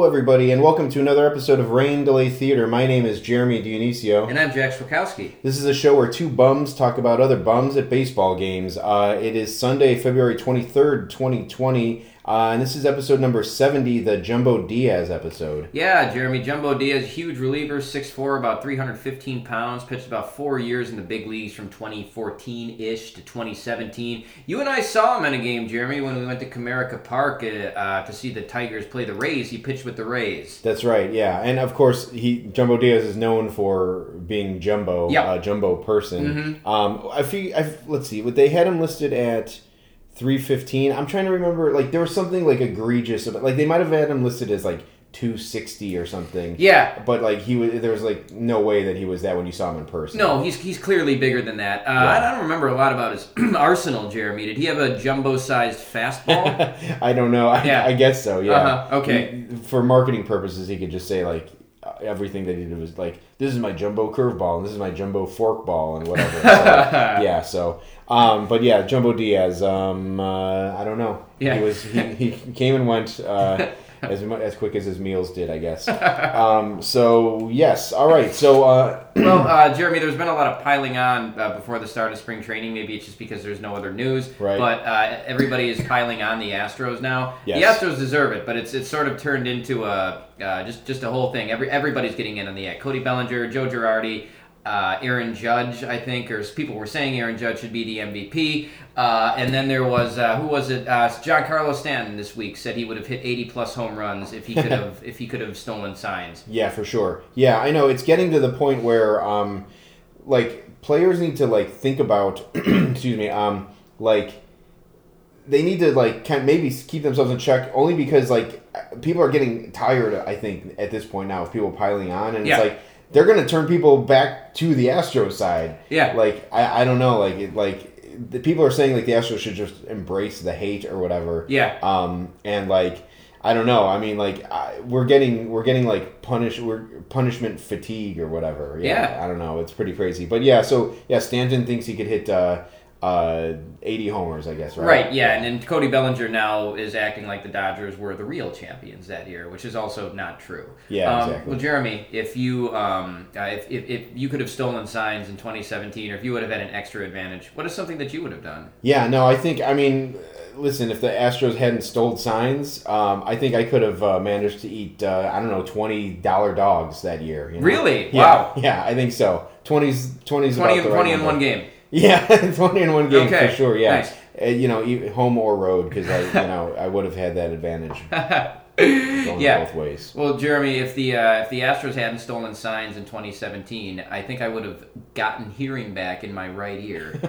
Hello, everybody, and welcome to another episode of Rain Delay Theater. My name is Jeremy Dionisio. And I'm Jack Swakowski. This is a show where two bums talk about other bums at baseball games. Uh, it is Sunday, February 23rd, 2020, uh, and this is episode number 70, the Jumbo Diaz episode. Yeah, Jeremy Jumbo Diaz, huge reliever, 6'4", about 315 pounds, pitched about four years in the big leagues from 2014-ish to 2017. You and I saw him in a game, Jeremy, when we went to Comerica Park uh, uh, to see the Tigers play the Rays. He pitched with the Rays. That's right, yeah. And of course, he Jumbo Diaz is known for being Jumbo, Yep. uh, Jumbo person. Um, I feel, I, let's see, what they had him listed at 315. I'm trying to remember, like, there was something, like, egregious about, like, they might have had him listed as, like, 260 or something. Yeah. But, like, he was, there was, like, no way that he was that when you saw him in person. No, he's, he's clearly bigger than that. Uh, I don't remember a lot about his arsenal, Jeremy. Did he have a jumbo-sized fastball? I don't know. I, Yeah. I guess so, yeah. Uh-huh, okay. He- for marketing purposes, he could just say, like, everything that he did was like, this is my jumbo curveball and this is my jumbo forkball and whatever. So, yeah, so, um, but yeah, Jumbo Diaz, um, uh, I don't know. Yeah. He was, he, he came and went, uh, as, as quick as his meals did, I guess. Um, so, yes, all right. So, uh, well, uh, Jeremy, there's been a lot of piling on uh, before the start of spring training. Maybe it's just because there's no other news. Right. But uh, everybody is piling on the Astros now. Yes. The Astros deserve it, but it's it's sort of turned into a uh, just just a whole thing. Every everybody's getting in on the act. Cody Bellinger, Joe Girardi. Uh, Aaron Judge, I think, or people were saying Aaron Judge should be the MVP. Uh, and then there was uh, who was it? Uh, Giancarlo Stanton this week said he would have hit 80 plus home runs if he could have if he could have stolen signs. Yeah, for sure. Yeah, I know. It's getting to the point where, um, like, players need to like think about. excuse me. Um, like, they need to like kind maybe keep themselves in check only because like people are getting tired. I think at this point now of people piling on, and Yeah. it's like they're gonna turn people back to the Astro side. Yeah. Like I, I don't know. Like it, like the people are saying like the Astros should just embrace the hate or whatever. Yeah. Um, and like I don't know. I mean, like I, we're getting we're getting like punish we're punishment fatigue or whatever. Yeah. I don't know. It's pretty crazy. But yeah. So yeah, Stanton thinks he could hit uh, uh, eighty homers. I guess. Right. Right, yeah, and then Cody Bellinger now is acting like the Dodgers were the real champions that year, which is also not true. Yeah, Um, exactly. Well, Jeremy, if you um, uh, if, if, if you could have stolen signs in 2017, or if you would have had an extra advantage, what is something that you would have done? Yeah. No. I think. I mean. Listen, if the Astros hadn't stole signs, um, I think I could have uh, managed to eat, uh, I don't know, twenty dollar dogs that year. you know? Really? Yeah, Wow. Yeah, I think so. Twenties, twenties, 20 and 20 in one game. Yeah, twenty in one game Okay, for sure. Yeah, nice. Uh, you know, home or road because I, you know, I would have had that advantage going Yeah. both ways. Well, Jeremy, if the uh, if the Astros hadn't stolen signs in 2017, I think I would have gotten hearing back in my right ear.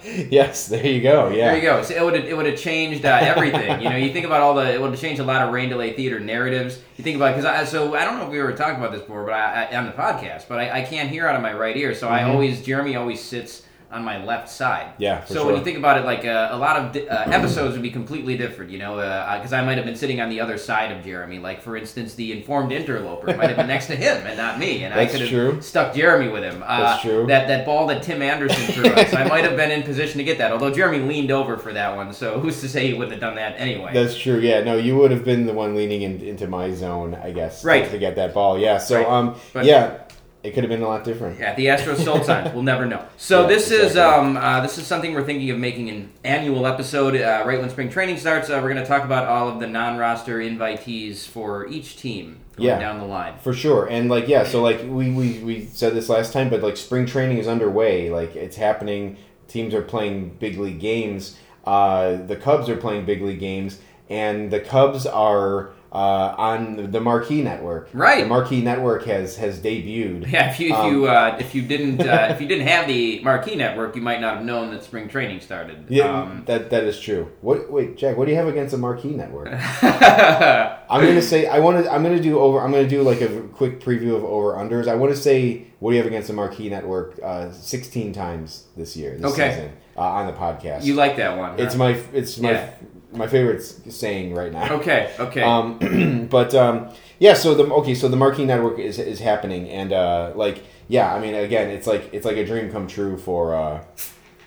yes, there you go. Yeah, There you go. So it would have, it would have changed uh, everything. you know, you think about all the it would have changed a lot of rain delay theater narratives. You think about because I so I don't know if we were talking about this before, but I, I on the podcast, but I, I can't hear out of my right ear, so I always Jeremy always sits on my left side. Yeah, so when you think about it, like uh, a lot of di- uh, episodes would be completely different. You know, because I might have been sitting on the other side of Jeremy. Like for instance, the informed interloper might have been next to him and not me, and I could have stuck Jeremy with him. Uh, That's true. That that ball that Tim Anderson threw us, I might have been in position to get that. Although Jeremy leaned over for that one, so who's to say he wouldn't have done that anyway? That's true. Yeah, no, you would have been the one leaning in, into my zone, I guess, Right. to, get that ball. Yeah. So, Right. um, But- yeah, it could have been a lot different. Yeah, the Astros sold signs. We'll never know. So Yeah, this is um, uh, this is something we're thinking of making an annual episode uh, right when spring training starts. Uh, we're going to talk about all of the non-roster invitees for each team going Yeah. down the line. For sure, and like yeah, so like we, we we said this last time, but like spring training is underway. Like it's happening. Teams are playing big league games. Uh, the Cubs are playing big league games, and the Cubs are uh, on the Marquee Network. Right. The Marquee Network has has debuted. Yeah, if you if Um, you uh, if you didn't uh, if you didn't have the Marquee Network, you might not have known that spring training started. Yeah, Um, that that is true. What wait, Jack? What do you have against the Marquee Network? I'm gonna say I want to. I'm gonna do over. I'm gonna do like a quick preview of over unders. I want to say what do you have against the Marquee Network? Uh, Sixteen times this year, this Okay. season, uh, on the podcast. You like that one? it's my it's my Yeah. My favorite saying right now. Okay. Okay. Um, but um, yeah, so the okay, so the Marquee Network is is happening, and uh, like yeah, I mean, again, it's like it's like a dream come true for uh,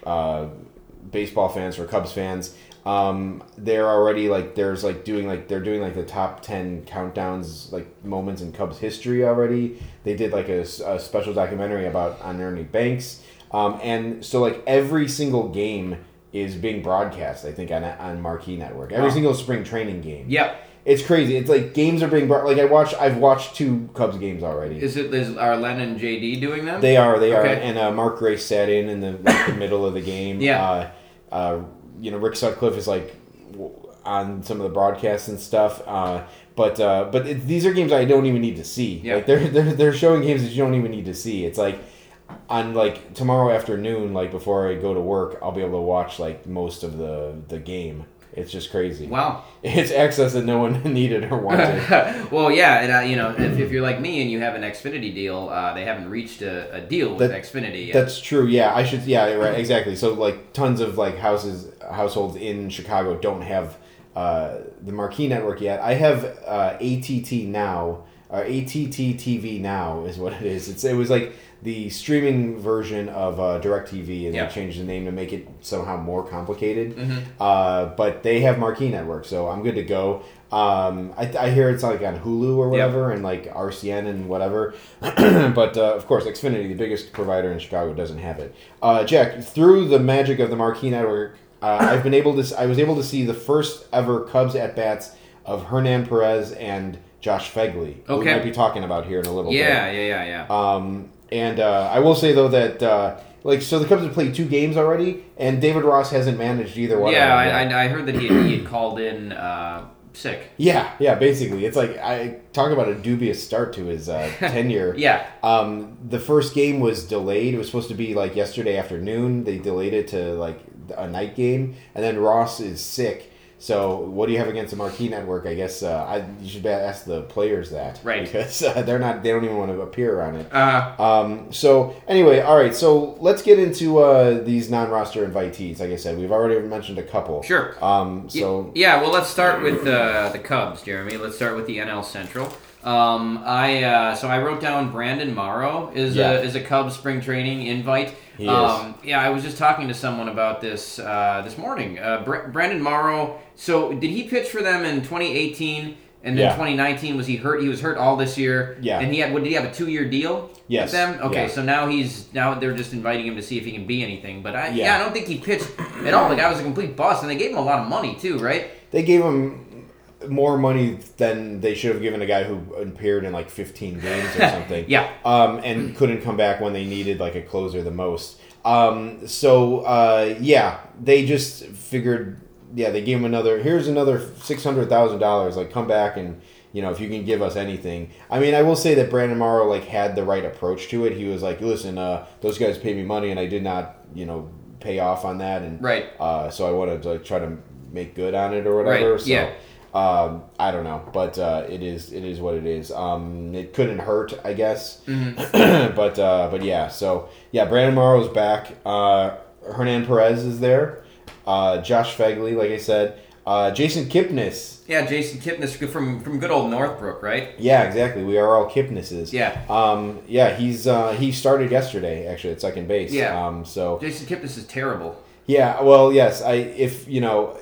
uh, baseball fans, for Cubs fans. Um, they're already like there's like doing like they're doing like the top ten countdowns like moments in Cubs history already. They did like a special documentary about on Ernie Banks, um, and so like every single game is being broadcast. I think on on Marquee Network. Every Wow. single spring training game. yep. It's crazy. It's like games are being brought. Like I watched. I've watched two Cubs games already. Is it is are Len and JD doing them? They are. They are. And uh, Mark Grace sat in in the, like, the middle of the game. Yeah. Uh, uh, you know, Rick Sutcliffe is like w- on some of the broadcasts and stuff. Uh, but uh, but it, these are games I don't even need to see. Yeah. Like they're, they're they're showing games that you don't even need to see. It's like on like tomorrow afternoon, like before I go to work, I'll be able to watch like most of the the game. It's just crazy. Wow. It's access that no one needed or wanted. well, yeah, and uh, you know, if, if you're like me and you have an Xfinity deal, uh, they haven't reached a, a deal with That- Xfinity yet. That's true. Yeah, I should. Yeah, right. Exactly. So like tons of like houses, households in Chicago don't have uh, the Marquee network yet. I have uh, ATT now. Or ATT TV now is what it is. It's it was like the streaming version of uh, DirecTV, and Yeah. they changed the name to make it somehow more complicated. Mhm. Uh, but they have Marquee Network, so I'm good to go. Um, I, I hear it's like on Hulu or whatever, and like RCN and whatever. but uh, of course, Xfinity, the biggest provider in Chicago, doesn't have it. Uh, Jack, through the magic of the Marquee Network, uh, I've been able to. I was able to see the first ever Cubs at bats of Hernan Perez and Josh Phegley. who We might be talking about here in a little bit. yeah, yeah, yeah, yeah. Um, and uh, I will say though that uh, like so the Cubs have played two games already, and David Ross hasn't managed either one. yeah, of them yet. I, I, I heard that he had, he had called in uh, sick. yeah, yeah. Basically, it's like I talk about a dubious start to his uh, tenure. Yeah. Um, the first game was delayed. It was supposed to be like yesterday afternoon. They delayed it to like a night game, and then Ross is sick. So what do you have against the Marquee Network? I guess uh, I you should ask the players that, Right. Because uh, they're not. They don't even want to appear on it. Uh, Um, so anyway, all right. So let's get into uh, these non-roster invitees. Like I said, we've already mentioned a couple. Sure. Um, so yeah, well, let's start with uh, the Cubs, Jeremy. Let's start with the NL Central. Um, I uh, so I wrote down Brandon Morrow is Yeah. a is a Cubs spring training invite. Um, Yeah, I was just talking to someone about this uh, this morning. Uh, Br- Brandon Morrow. So did he pitch for them in 2018? And then Yeah. 2019 was he hurt? He was hurt all this year. Yeah. And he had what did he have a two year deal? Yes. With them. Okay, Yeah. so now he's now they're just inviting him to see if he can be anything. But I yeah, Yeah. I don't think he pitched at all. The guy was a complete bust, and they gave him a lot of money too, right? they gave him more money than they should have given a guy who appeared in like 15 games or something. Yeah. Um, and couldn't come back when they needed like a closer the most. Um, so uh, yeah, they just figured. Yeah, they gave him another. Here's another six hundred thousand dollars. Like, come back and you know if you can give us anything. I mean, I will say that Brandon Morrow like had the right approach to it. He was like, listen, uh, those guys paid me money and I did not, you know, pay off on that, and Right. uh, so I wanted to like, try to make good on it or whatever. Right, So, yeah. Um, I don't know, but uh, it is it is what it is. Um, it couldn't hurt, I guess. Mm-hmm. but uh, but yeah, so yeah, Brandon Morrow's back. Uh, Hernan Perez is there. Uh, Josh Phegley, like I said. Uh, Jason Kipnis. Yeah, Jason Kipnis from from good old Northbrook, right? Yeah, exactly. We are all Kipnises. Yeah. Um, yeah, he's uh, he started yesterday actually at second base. Yeah. Um, so Jason Kipnis is terrible. Yeah, well, yes. I if you know,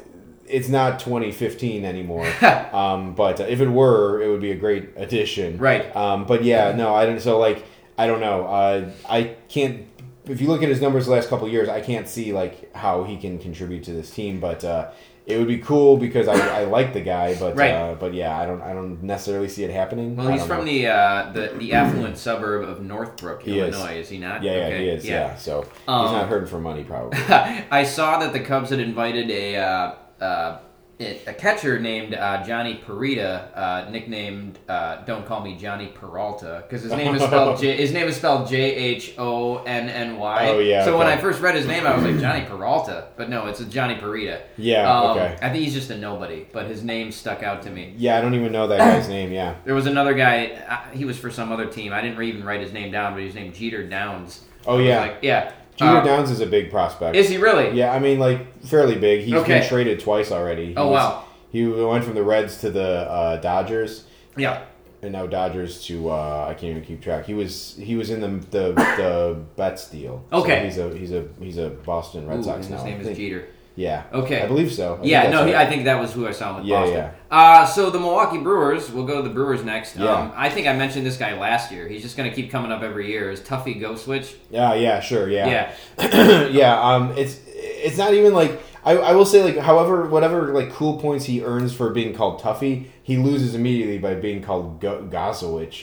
it's not 2015 anymore. um, but if it were, it would be a great addition. Right. Um, but yeah, no, I don't. So like, I don't know. Uh, I can't. If you look at his numbers the last couple of years, I can't see like how he can contribute to this team. But uh, it would be cool because I, I like the guy. But Right. uh, but yeah, I don't I don't necessarily see it happening. Well, he's from know. the, uh, the the affluent suburb of Northbrook, He. Illinois. Is. he not? Yeah, yeah, Okay, he is. Yeah, so he's Um, not hurting for money probably. I saw that the Cubs had invited a uh, it, a catcher named uh, Johnny Pereda, uh, nicknamed uh, "Don't call me Johnny Peralta" because his name is spelled J, his name is spelled J H O N N Y. Oh, yeah, So when. I first read his name, I was like Johnny Peralta, but no, it's a Johnny Pereda. Yeah, Um, okay. I think he's just a nobody, but his name stuck out to me. Yeah, I don't even know that guy's name. Yeah. There was another guy. Uh, he was for some other team. I didn't even write his name down, but he was named Jeter Downs. Oh, yeah. like, yeah. Jeter Uh, Downs is a big prospect. Is he really? Yeah, I mean, like fairly big. He's Okay. been traded twice already. He Oh, was- wow. He went from the Reds to the uh, Dodgers, Yeah. and now Dodgers to uh, I can't even keep track. He was he was in the the, the Betts deal. So Okay. he's a he's a he's a Boston Red Ooh, Sox now. his name is. Jeter. Yeah. Okay. I believe so. I Yeah, no, right. I think that was who I saw with Yeah, Boston. yeah. Uh, so the Milwaukee Brewers, we'll go to the Brewers next. Yeah. Um, I think I mentioned this guy last year. He's just going to keep coming up every year. Is Tuffy Gosewisch? Yeah, yeah, sure, yeah. Yeah. yeah, um, it's it's not even like I, I will say like however whatever like cool points he earns for being called Tuffy, he loses immediately by being called Go-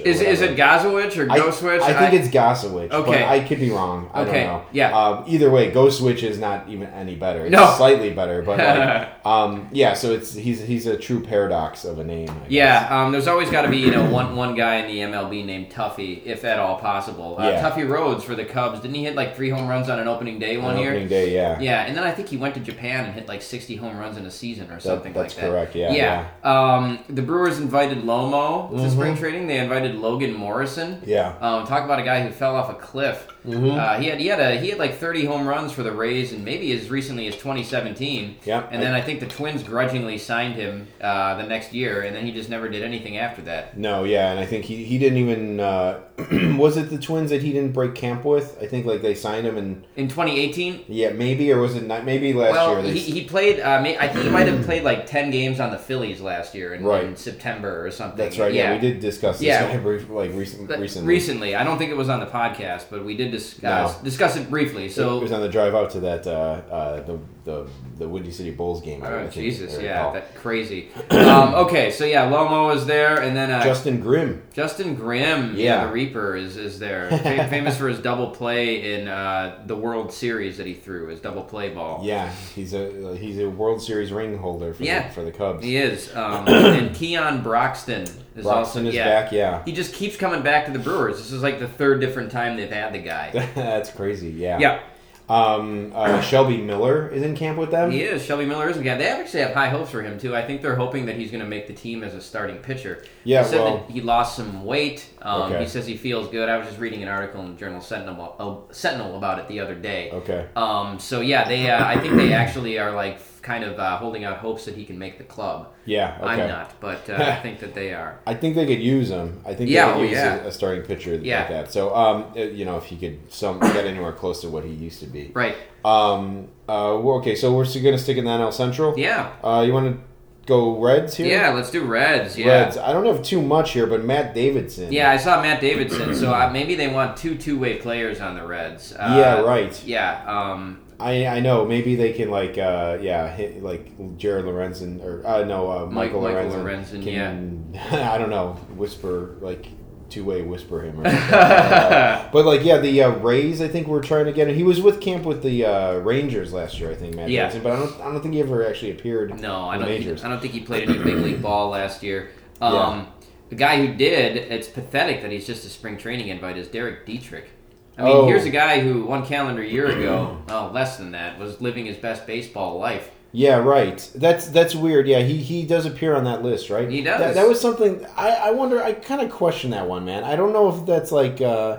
Is, is it Gazowicz or I, Go Switch? I think it's Gosowicz. Okay. But I could be wrong. I Okay, don't know. yeah. Um, either way, Ghost Switch is not even any better. It's No. slightly better, but like, um, yeah. So it's he's he's a true paradox of a name. I. Yeah, um, there's always got to be you know one one guy in the MLB named Tuffy, if at all possible. Uh, Yeah. Tuffy Rhodes for the Cubs. Didn't he hit like three home runs on an opening day one On year? opening day, yeah. Yeah, and then I think he went to Japan and hit like 60 home runs in a season or something like that. That's correct, yeah, Yeah. Um, the Brewers invited Lomo to spring training. They invited Logan Morrison. Mm-hmm. Yeah. Um, talk about a guy who fell off a cliff. Mhm. Uh, he had he had a he had like 30 home runs for the Rays, and maybe as recently as 2017. Yeah, And then I think the Twins grudgingly signed him uh, the next year, and then he just never did anything after that. No, yeah, and I think he, he didn't even uh, was it the Twins that he didn't break camp with? I think like they signed him and In 2018, yeah, maybe or was it not? Maybe last well, year. They, he, he played. Uh, I think he might have played like 10 games on the Phillies last year in, Right. In September or something. that's right. Yeah. we did discuss this Yeah. like recent, But recently. recently. I don't think it was on the podcast, but we did discuss No. discuss it briefly. So it was on the drive out to that uh, uh, the the the Windy City Bulls game. I oh, Jesus, yeah, that crazy. um, okay, so yeah, Lomo is there, and then uh, Justin Grimm. Justin Grimm, yeah. Yeah. the Reaper is is there, Fa- famous for his double play in uh, the World Series that he threw, his double play ball. Yeah, he's a he's a World Series ring holder for Yeah. the, for the Cubs. He is, um, and Keon Broxton is also is yeah. back. Yeah, He just keeps coming back to the Brewers. This is like the third different time they've had the guy. that's crazy. Yeah. yeah, Um, uh, Shelby Miller is in camp with them. He is. Shelby Miller is a guy. They actually have high hopes for him too. I think they're hoping that he's going to make the team as a starting pitcher. Yeah, he said well- that he lost some weight. Um, Okay. He says he feels good. I was just reading an article in the Journal Sentinel, uh, Sentinel about it the other day. Okay. Um, so yeah, they. Uh, I think they actually are like kind of uh, holding out hopes that he can make the club. Yeah. Okay. I'm not, but uh, I think that they are. I think they could use him. I think Yeah, they oh, could use yeah. a, a starting pitcher Yeah. like that. So, um, uh, you know, if he could some get anywhere close to what he used to be. Right. Um. Uh. well, Okay. So we're still gonna stick in the NL Central. Yeah. Uh. You want to go Reds here? Yeah. Let's do Reds. Yeah. Reds. I don't have too much here, but Matt Davidson. Yeah, I saw Matt Davidson. so uh, maybe they want two two-way players on the Reds. Uh, Yeah, right. Yeah. Um, I I know. Maybe they can like uh yeah hit like Jared Lorenzen or uh no uh, Michael, Michael Lorenzen. Lorenzen, can, I don't know. Whisper like two way whisper him. Or. Uh, but like yeah, the uh, Rays. I think we're trying to get him. He was with camp with the uh, Rangers last year. I think Matt Yeah. But I don't I don't think he ever actually appeared. No, I don't. majors. I don't think he played any big league ball last year. Um, The guy who did, it's pathetic that he's just a spring training invite. Is Derek Dietrich? I mean, Oh. here's a guy who one calendar year ago, oh, less than that, was living his best baseball life. Yeah, right. That's that's weird. Yeah, he he does appear on that list, right? He does. That, that was something I I wonder. I kind of question that one, man. I don't know if that's like. uh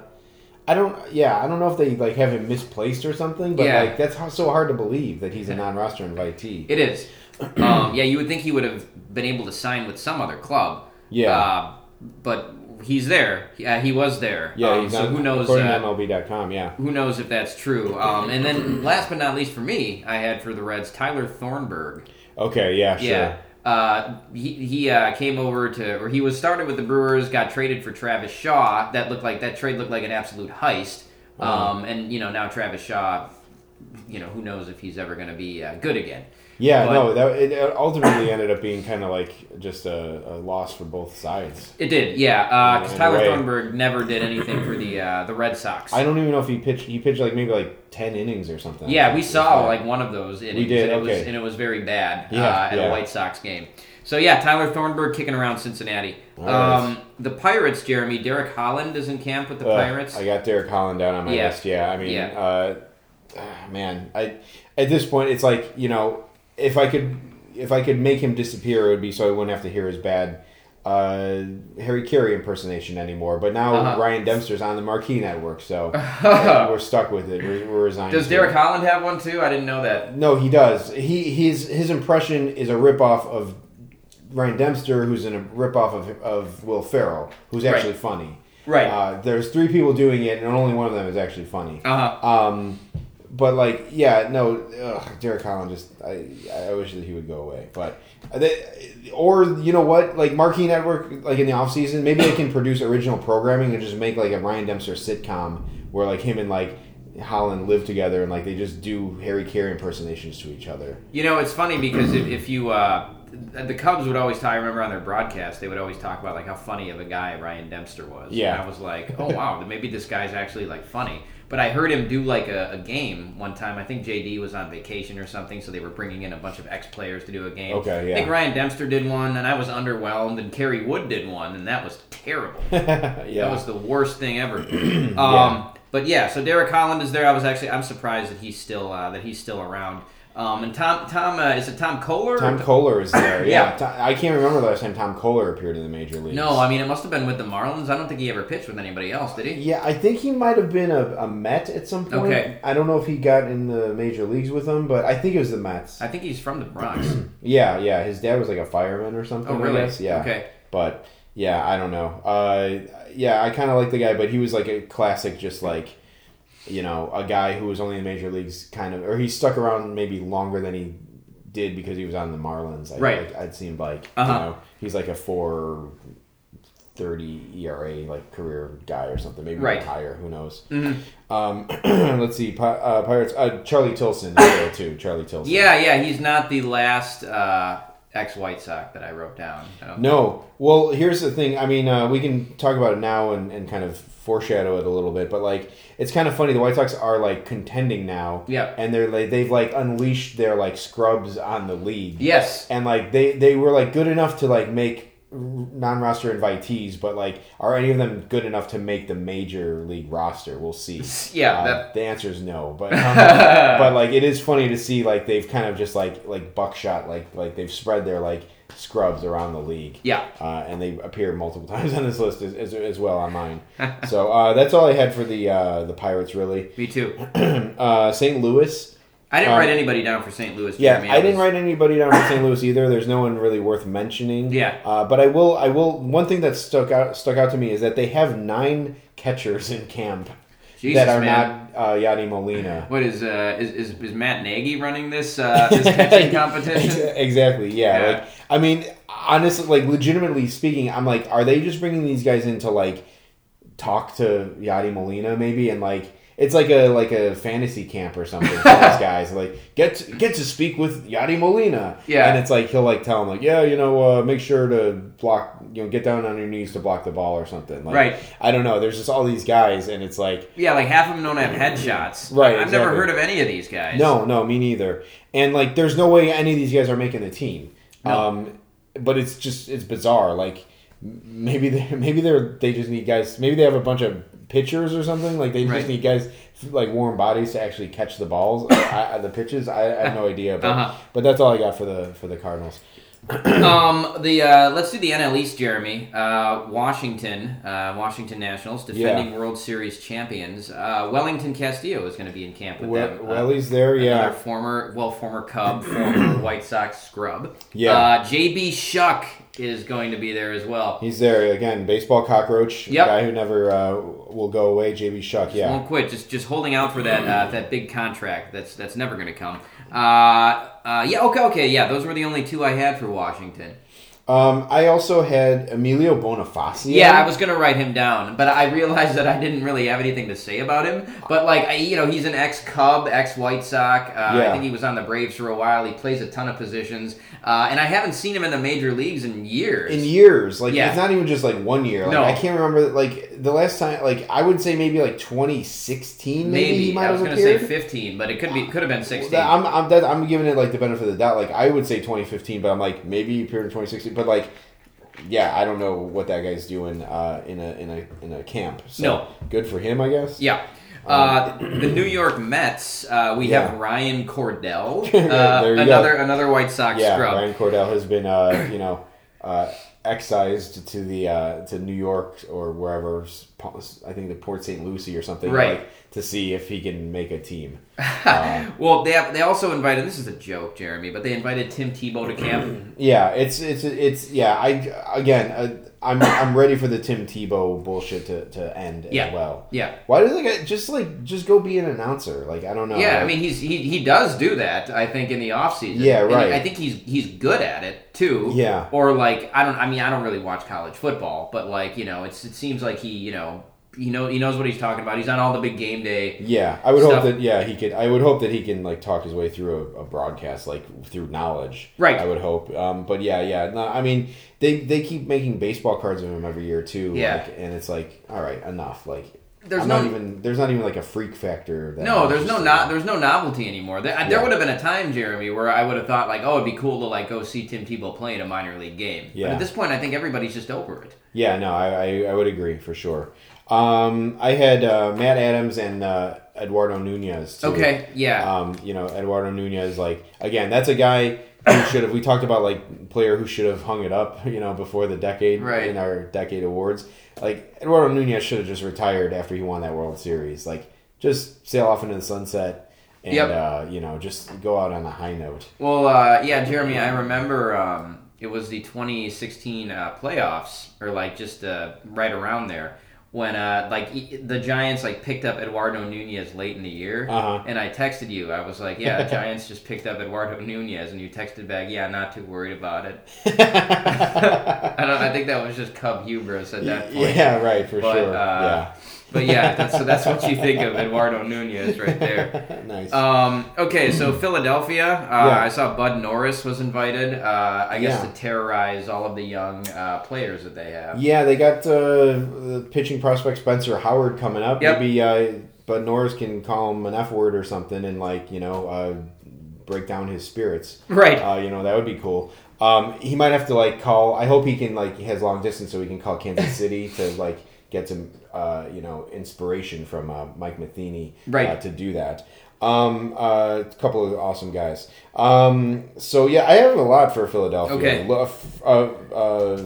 I don't. Yeah, I don't know if they like have him misplaced or something. But Yeah. like that's how, so hard to believe that he's a non-roster invitee. It is. um, yeah, you would think he would have been able to sign with some other club. Yeah. Uh, but he's there. Yeah, he was there. yeah, Um, he's so on, who knows? According uh, to MLB.com, yeah. who knows if that's true? Um, and then last but not least for me, I had for the Reds Tyler Thornburg. Okay, yeah, sure. Yeah. Uh, he he uh, came over to, or he was started with the Brewers, got traded for Travis Shaw. That looked like that trade looked like an absolute heist. Uh-huh. Um, and you know now Travis Shaw you know, who knows if he's ever going to be uh, good again. Yeah, But- no, that it ultimately ended up being kind of like just a, a loss for both sides. It did, yeah. Because a Tyler way. Thornburg never did anything for the uh, the Red Sox. I don't even know if he pitched. He pitched like maybe like ten innings or something. Yeah, we saw like one of those innings, did, and it was and it was very bad Yeah, uh, at yeah. a White Sox game. So yeah, Tyler Thornburg kicking around Cincinnati. Right. Um, the Pirates, Jeremy Derek Holland is in camp with the Ugh, Pirates. I got Derek Holland down on my Yeah. list. Yeah, I mean, Yeah. uh, ah, man, I at this point it's like you know if I could if I could make him disappear, it would be so I wouldn't have to hear his bad uh, Harry Caray impersonation anymore. But now Uh-huh. Ryan Dempster's on the Marquee Network, so we're stuck with it. We're, we're resigned. Does Derek it. Holland have one too? I didn't know that. No, he does. He his his impression is a ripoff of Ryan Dempster, who's in a ripoff of of Will Ferrell, who's Right. actually funny. Right. Uh, there's three people doing it, and only one of them is actually funny. Uh huh. Um, but like, yeah, no, ugh, Derek Holland just I I wish that he would go away. But they, or you know what, like Marquee Network, like in the off season, maybe they can produce original programming and just make like a Ryan Dempster sitcom where like him and like Holland live together and like they just do Harry Caray impersonations to each other. You know, it's funny because if, if you uh, the Cubs would always talk. I remember on their broadcast they would always talk about like how funny of a guy Ryan Dempster was. Yeah. And I was like, oh wow, maybe this guy's actually like funny. But I heard him do like a, a game one time. I think JD was on vacation or something, so they were bringing in a bunch of ex players to do a game. Okay, I think. Ryan Dempster did one, and I was underwhelmed. And Kerry Wood did one, and that was terrible. yeah. That was the worst thing ever. um, Yeah. But yeah, so Derek Holland is there. I was actually I'm surprised that he's still uh, that he's still around. Um, and Tom Tom uh, is it Tom Koehler? Tom Koehler is there. Yeah, Yeah. I can't remember the last time Tom Koehler appeared in the major leagues. no, I mean it must have been with the Marlins. I don't think he ever pitched with anybody else, did he? Yeah, I think he might have been a, a Met at some point. Okay. I don't know if he got in the major leagues with them, but I think it was the Mets. I think he's from the Bronx. Yeah, yeah. His dad was like a fireman or something. oh, really? I guess. Yeah. Okay. But yeah, I don't know. Uh, yeah, I kind of like the guy, but he was like a classic, just like you know, a guy who was only in the major leagues, kind of, or he stuck around maybe longer than he did because he was on the Marlins. I, Right. Like, I'd seemed like Uh-huh. you know he's like a four. 30 ERA like career guy or something maybe Right. higher who knows Mhm. um, let's see Pi- uh, Pirates uh, Charlie Tilson too Charlie Tilson Yeah, yeah, he's not the last uh, ex White Sox that I wrote down. I No. Well, here's the thing. I mean, uh, we can talk about it now and, and kind of foreshadow it a little bit, but like, it's kind of funny. The White Sox are like contending now, Yeah. and they're like they've like unleashed their like scrubs on the league, Yes. and like they they were like good enough to like make non-roster invitees, but like, are any of them good enough to make the major league roster? We'll see. Yeah, Uh, that- the answer is no, but um, but like it is funny to see like they've kind of just like like buckshot like like they've spread their like scrubs around the league. Yeah. uh, and they appear multiple times on this list as, as, as well on mine. so uh, that's all I had for the uh, the Pirates really. Me too. Uh, St. Louis. I didn't write anybody down for St. Louis. Yeah, Jeremy. I didn't was- write anybody down for St. Louis either. There's no one really worth mentioning. Yeah. Uh, but I will. I will. One thing that stuck out stuck out to me is that they have nine catchers in camp Jesus, that are man. not uh, Yadi Molina. What is uh is, is, is Matt Nagy running this uh, this catching competition? exactly. Yeah. Yeah. Like I mean, honestly, like legitimately speaking, I'm like, are they just bringing these guys in to like talk to Yadi Molina maybe and like. It's like a like a fantasy camp or something for these guys. Like get to, get to speak with Yadi Molina. Yeah. and it's like he'll like tell them like yeah you know uh, make sure to block you know get down on your knees to block the ball or something. Like, Right. I don't know. There's just all these guys and it's like Yeah, like half of them don't have headshots. Right, I've never heard of any of these guys. No, no, me neither. And like, there's no way any of these guys are making the team. No. Um, but it's just it's bizarre. Like maybe they maybe they're they just need guys. Maybe they have a bunch of pitchers or something. Like they Right. just need guys like warm bodies to actually catch the balls, I, I- the pitches. I, I have no idea. But Uh-huh. but that's all I got for the for the Cardinals. Um, the uh, let's do the NL East, Jeremy. Uh, Washington, uh, Washington Nationals, defending World Series champions. Uh, Wellington Castillo is going to be in camp with Well, them. Uh, Welly's there. Yeah. former, well, former Cub, former White Sox scrub. Yeah. Uh, JB Shuck is going to be there as well. He's there again. Baseball cockroach. Yep. Guy who never uh, will go away. JB Shuck. Yeah. Won't quit. Just just holding out for that uh, that big contract. That's that's never going to come. Uh, uh, yeah. Okay. Okay. Yeah. Those were the only two I had for Washington. Um, I also had Emilio Bonifacio. Yeah, I was gonna write him down, but I realized that I didn't really have anything to say about him. But like, I, you know, he's an ex-Cub, ex-White Sox. Uh, I think he was on the Braves for a while. He plays a ton of positions, uh, and I haven't seen him in the major leagues in years. in years. Like Yeah. it's not even just like one year. Like No. I can't remember. Like the last time, like I would say maybe like 2016. Maybe, Maybe he might I was have gonna say 15, but it could be could have been 16. That- I'm I'm, that, I'm giving it like the benefit of the doubt. Like I would say 2015, but I'm like maybe he appeared in 2016. But like, yeah, I don't know what that guy's doing uh, in a in a in a camp. So No. good for him, I guess. Yeah. Uh, the New York Mets. Uh, we have Ryan Cordell, uh, another go. another White Sox Yeah, scrub. Ryan Cordell has been, uh, you know, uh, excised to the uh, to New York or wherever. I think the Port St. Lucie or something, Right. Like, to see if he can make a team. Uh, Well, they have, they also invited. This is a joke, Jeremy, but they invited Tim Tebow to camp. yeah, it's it's it's yeah. I again, uh, I'm I'm ready for the Tim Tebow bullshit to, to end Yeah. as well. Yeah. Why does guy just like just go be an announcer? Like I don't know. Yeah, I mean he's he, he does do that. I think in the off season. Yeah, And right. I think he's he's good at it too. Yeah. Or like I don't. I mean I don't really watch college football, but like you know, it's it seems like he you know he know he knows what he's talking about. He's on all the big game day. Yeah, I would stuff. hope that yeah he could. I would hope that he can like talk his way through a, a broadcast like through knowledge. Right. I would hope. Um, but yeah, yeah. No, I mean they they keep making baseball cards of him every year too. Yeah. Like, and it's like all right, enough. Like There's I'm no- not even there's not even like a freak factor. That No, there's no not there's no novelty anymore. There, there would have been a time, Jeremy, where I would have thought like, oh, it'd be cool to like go see Tim Tebow play in a minor league game. But Yeah. at this point, I think everybody's just over it. Yeah, no, I, I, I would agree for sure. Um, I had uh, Matt Adams and uh, Eduardo Nunez. Too. Okay, yeah. Um, you know, Eduardo Nunez, like again, that's a guy who should have. We talked about like player who should have hung it up, you know, before the decade Right. in our decade awards. Like Eduardo Nunez should have just retired after he won that World Series. Like just sail off into the sunset and Yep. uh, you know just go out on a high note. Well, uh, yeah, Jeremy, I remember um, it was the 2016 uh, playoffs, or like just uh, right around there, when uh, like the Giants like picked up Eduardo Nunez late in the year, Uh-huh. and I texted you. I was like, "Yeah, Giants just picked up Eduardo Nunez," and you texted back, "Yeah, not too worried about it." I don't. I think that was just Cub hubris at that point. yeah, right for But, sure. uh, But yeah, that's, so that's what you think of Eduardo Nunez right there. nice. Um, okay, so Philadelphia, uh, Yeah. I saw Bud Norris was invited, uh, I guess Yeah. to terrorize all of the young uh, players that they have. Yeah, they got uh, the pitching prospect Spencer Howard coming up. Yep. Maybe uh, Bud Norris can call him an F word or something and like you know uh, break down his spirits. Right. Uh, you know that would be cool. Um, he might have to like call. I hope he can like he has long distance so he can call Kansas City to like get some uh, you know inspiration from uh, Mike Matheny Right. uh, to do that. Um, uh, a couple of awesome guys. Um, so yeah, I have a lot for Philadelphia. Okay. Lo- f- Uh, uh,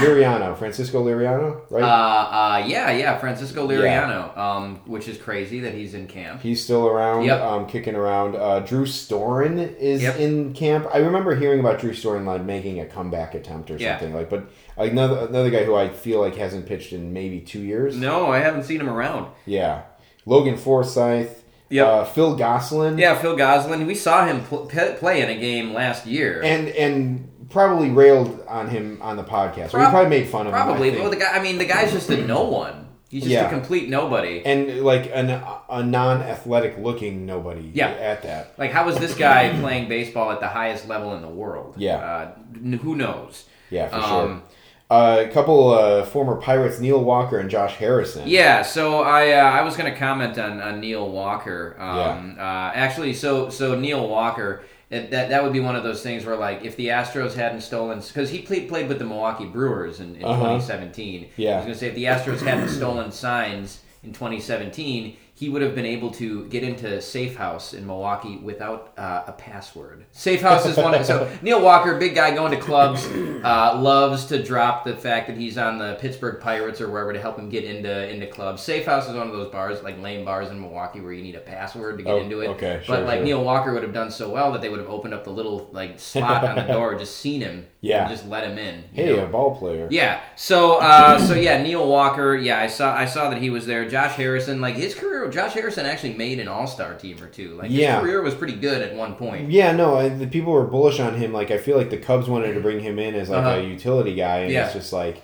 Liriano, Francisco Liriano, right? Uh, uh, yeah, yeah, Francisco Liriano, um, which is crazy that he's in camp. He's still around, Yep. um, kicking around. Uh, Drew Storen is Yep. in camp. I remember hearing about Drew Storen like making a comeback attempt or Yeah. something like. But another another guy who I feel like hasn't pitched in maybe two years. No, I haven't seen him around. Yeah, Logan Forsythe. Yep. Uh, Phil Gosselin. Yeah, Phil Gosselin, we saw him pl- play in a game last year. And and probably railed on him on the podcast. or we probably made fun of Probably. him. I Well, the guy, I mean, the guy's just a no one. He's just Yeah. a complete nobody. and like an, a non-athletic looking nobody. Yeah. At that. Like, how is this guy playing baseball at the highest level in the world? Yeah. Uh, who knows? Yeah, for Um, sure. Uh, a couple uh, former Pirates, Neil Walker and Josh Harrison. Yeah, so I uh, I was going to comment on, on Neil Walker. Um, uh, actually, so so Neil Walker. It, that that would be one of those things where like if the Astros hadn't stolen because he played played with the Milwaukee Brewers in, in Uh-huh. 2017. Yeah. I was gonna say if the Astros hadn't stolen signs in 2017, he would have been able to get into Safe House in Milwaukee without uh, a password. Safe House is one of so Neil Walker, big guy going to clubs, uh, loves to drop the fact that he's on the Pittsburgh Pirates or wherever to help him get into into clubs. Safe House is one of those bars like lane bars in Milwaukee where you need a password to get Oh, into it. okay, but like sure. Neil Walker would have done so well that they would have opened up the little like slot on the door, just seen him, Yeah. just let him in. Hey, know? a ball player. Yeah. So uh, so yeah, Neil Walker. Yeah, I saw I saw that he was there. Josh Harrison, like his career Josh Harrison actually made an All Star team or two. Like Yeah. his career was pretty good at one point. Yeah, no, I, the people were bullish on him. Like, I feel like the Cubs wanted to bring him in as like Uh-huh. a utility guy, and Yeah. it's just like,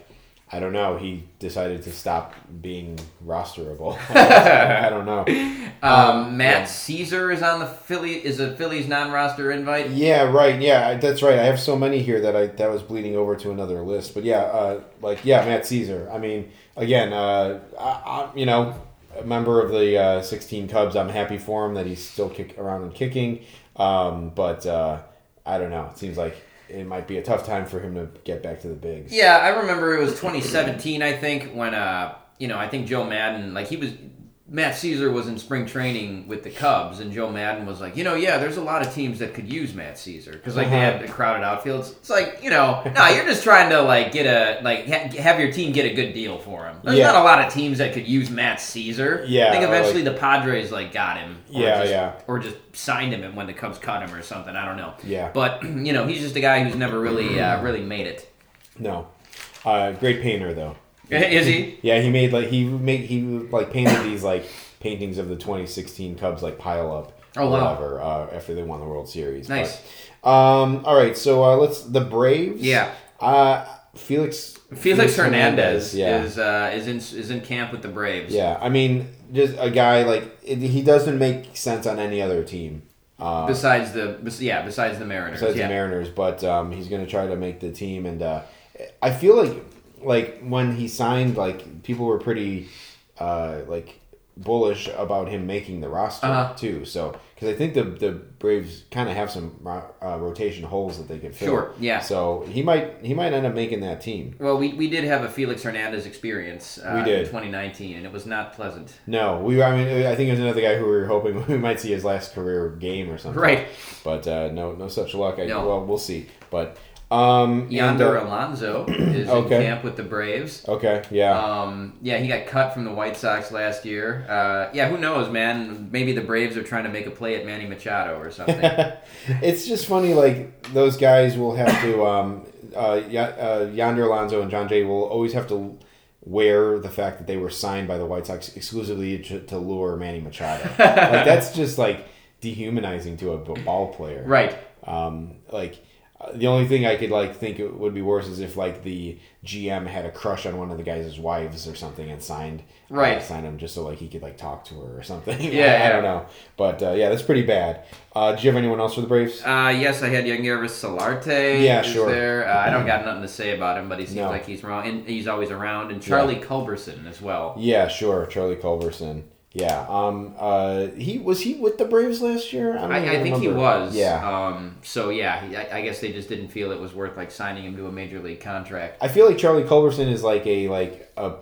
I don't know. He decided to stop being rosterable. I don't know. Um, Matt yeah. Szczur is on the Philly is a Phillies non-roster invite. Yeah, right. Yeah, that's right. I have so many here that I that was bleeding over to another list. But yeah, uh, like yeah, Matt Szczur. I mean, again, uh, I, I, you know, a member of the uh, 16 Cubs. I'm happy for him that he's still kick around and kicking. Um, but uh, I don't know. It seems like it might be a tough time for him to get back to the bigs. Yeah, I remember it was 2017, I think, when uh, you know, I think Joe Maddon, like he was, Matt Szczur was in spring training with the Cubs, and Joe Maddon was like, you know, yeah, there's a lot of teams that could use Matt Szczur because like they Uh-huh. had the crowded outfields. It's like, you know, no, you're just trying to like get a like ha- have your team get a good deal for him. There's Yeah. not a lot of teams that could use Matt Szczur. Yeah, I think eventually the Padres like got him. Or Yeah, just, yeah. Or just signed him when the Cubs cut him or something. I don't know. Yeah. But you know, he's just a guy who's never really uh, really made it. No, uh, great painter though. Is he? Yeah, he made like he made he like painted these like paintings of the 2016 Cubs like pile up. Oh, wow. Whatever. Uh, after they won the World Series. Nice. But, um. All right. So uh, let's the Braves. Yeah. Uh, Felix. Felix Hernandez Yeah. is uh, is in is in camp with the Braves. yeah. I mean, just a guy like it, he doesn't make sense on any other team. Uh, Besides the yeah, besides the Mariners. besides yeah. the Mariners, but um, he's going to try to make the team. And uh, I feel like like when he signed, like people were pretty uh, like bullish about him making the roster Uh-huh. too. So because I think the the Braves kind of have some ro- uh, rotation holes that they could fill. Sure, yeah. So he might he might end up making that team. Well, we, we did have a Felix Hernandez experience uh, We did. in 2019, and it was not pleasant. No, we. I mean, I think it was another guy who we were hoping we might see his last career game or something. Right. But uh, no, no such luck. I, No. Well, we'll see. But um, Yonder uh, Alonso is Okay. in camp with the Braves. okay, yeah. Um, yeah, he got cut from the White Sox last year. Uh, yeah, who knows, man? Maybe the Braves are trying to make a play at Manny Machado or something. it's just funny, like those guys will have to. Um, uh, y- uh, Yonder Alonso and Jon Jay will always have to wear the fact that they were signed by the White Sox exclusively to, to lure Manny Machado. like that's just like dehumanizing to a ball player, right. Um, like the only thing I could like think it would be worse is if like the GM had a crush on one of the guys' wives or something and signed Right. uh, signed him just so like he could like talk to her or something. Yeah, I, I don't know, but uh, yeah, that's pretty bad. Uh, do you have anyone else for the Braves? Uh, yes, I had Yangervis Solarte. Yeah, sure. There, uh, I don't got nothing to say about him, but he seems No. like he's around and he's always around. And Charlie Culberson as well. Yeah, sure, Charlie Culberson. Yeah, um, uh, he was he with the Braves last year? I, I even think he was. Yeah, Um. So yeah, he, I, I guess they just didn't feel it was worth like signing him to a major league contract. I feel like Charlie Culberson is like a like a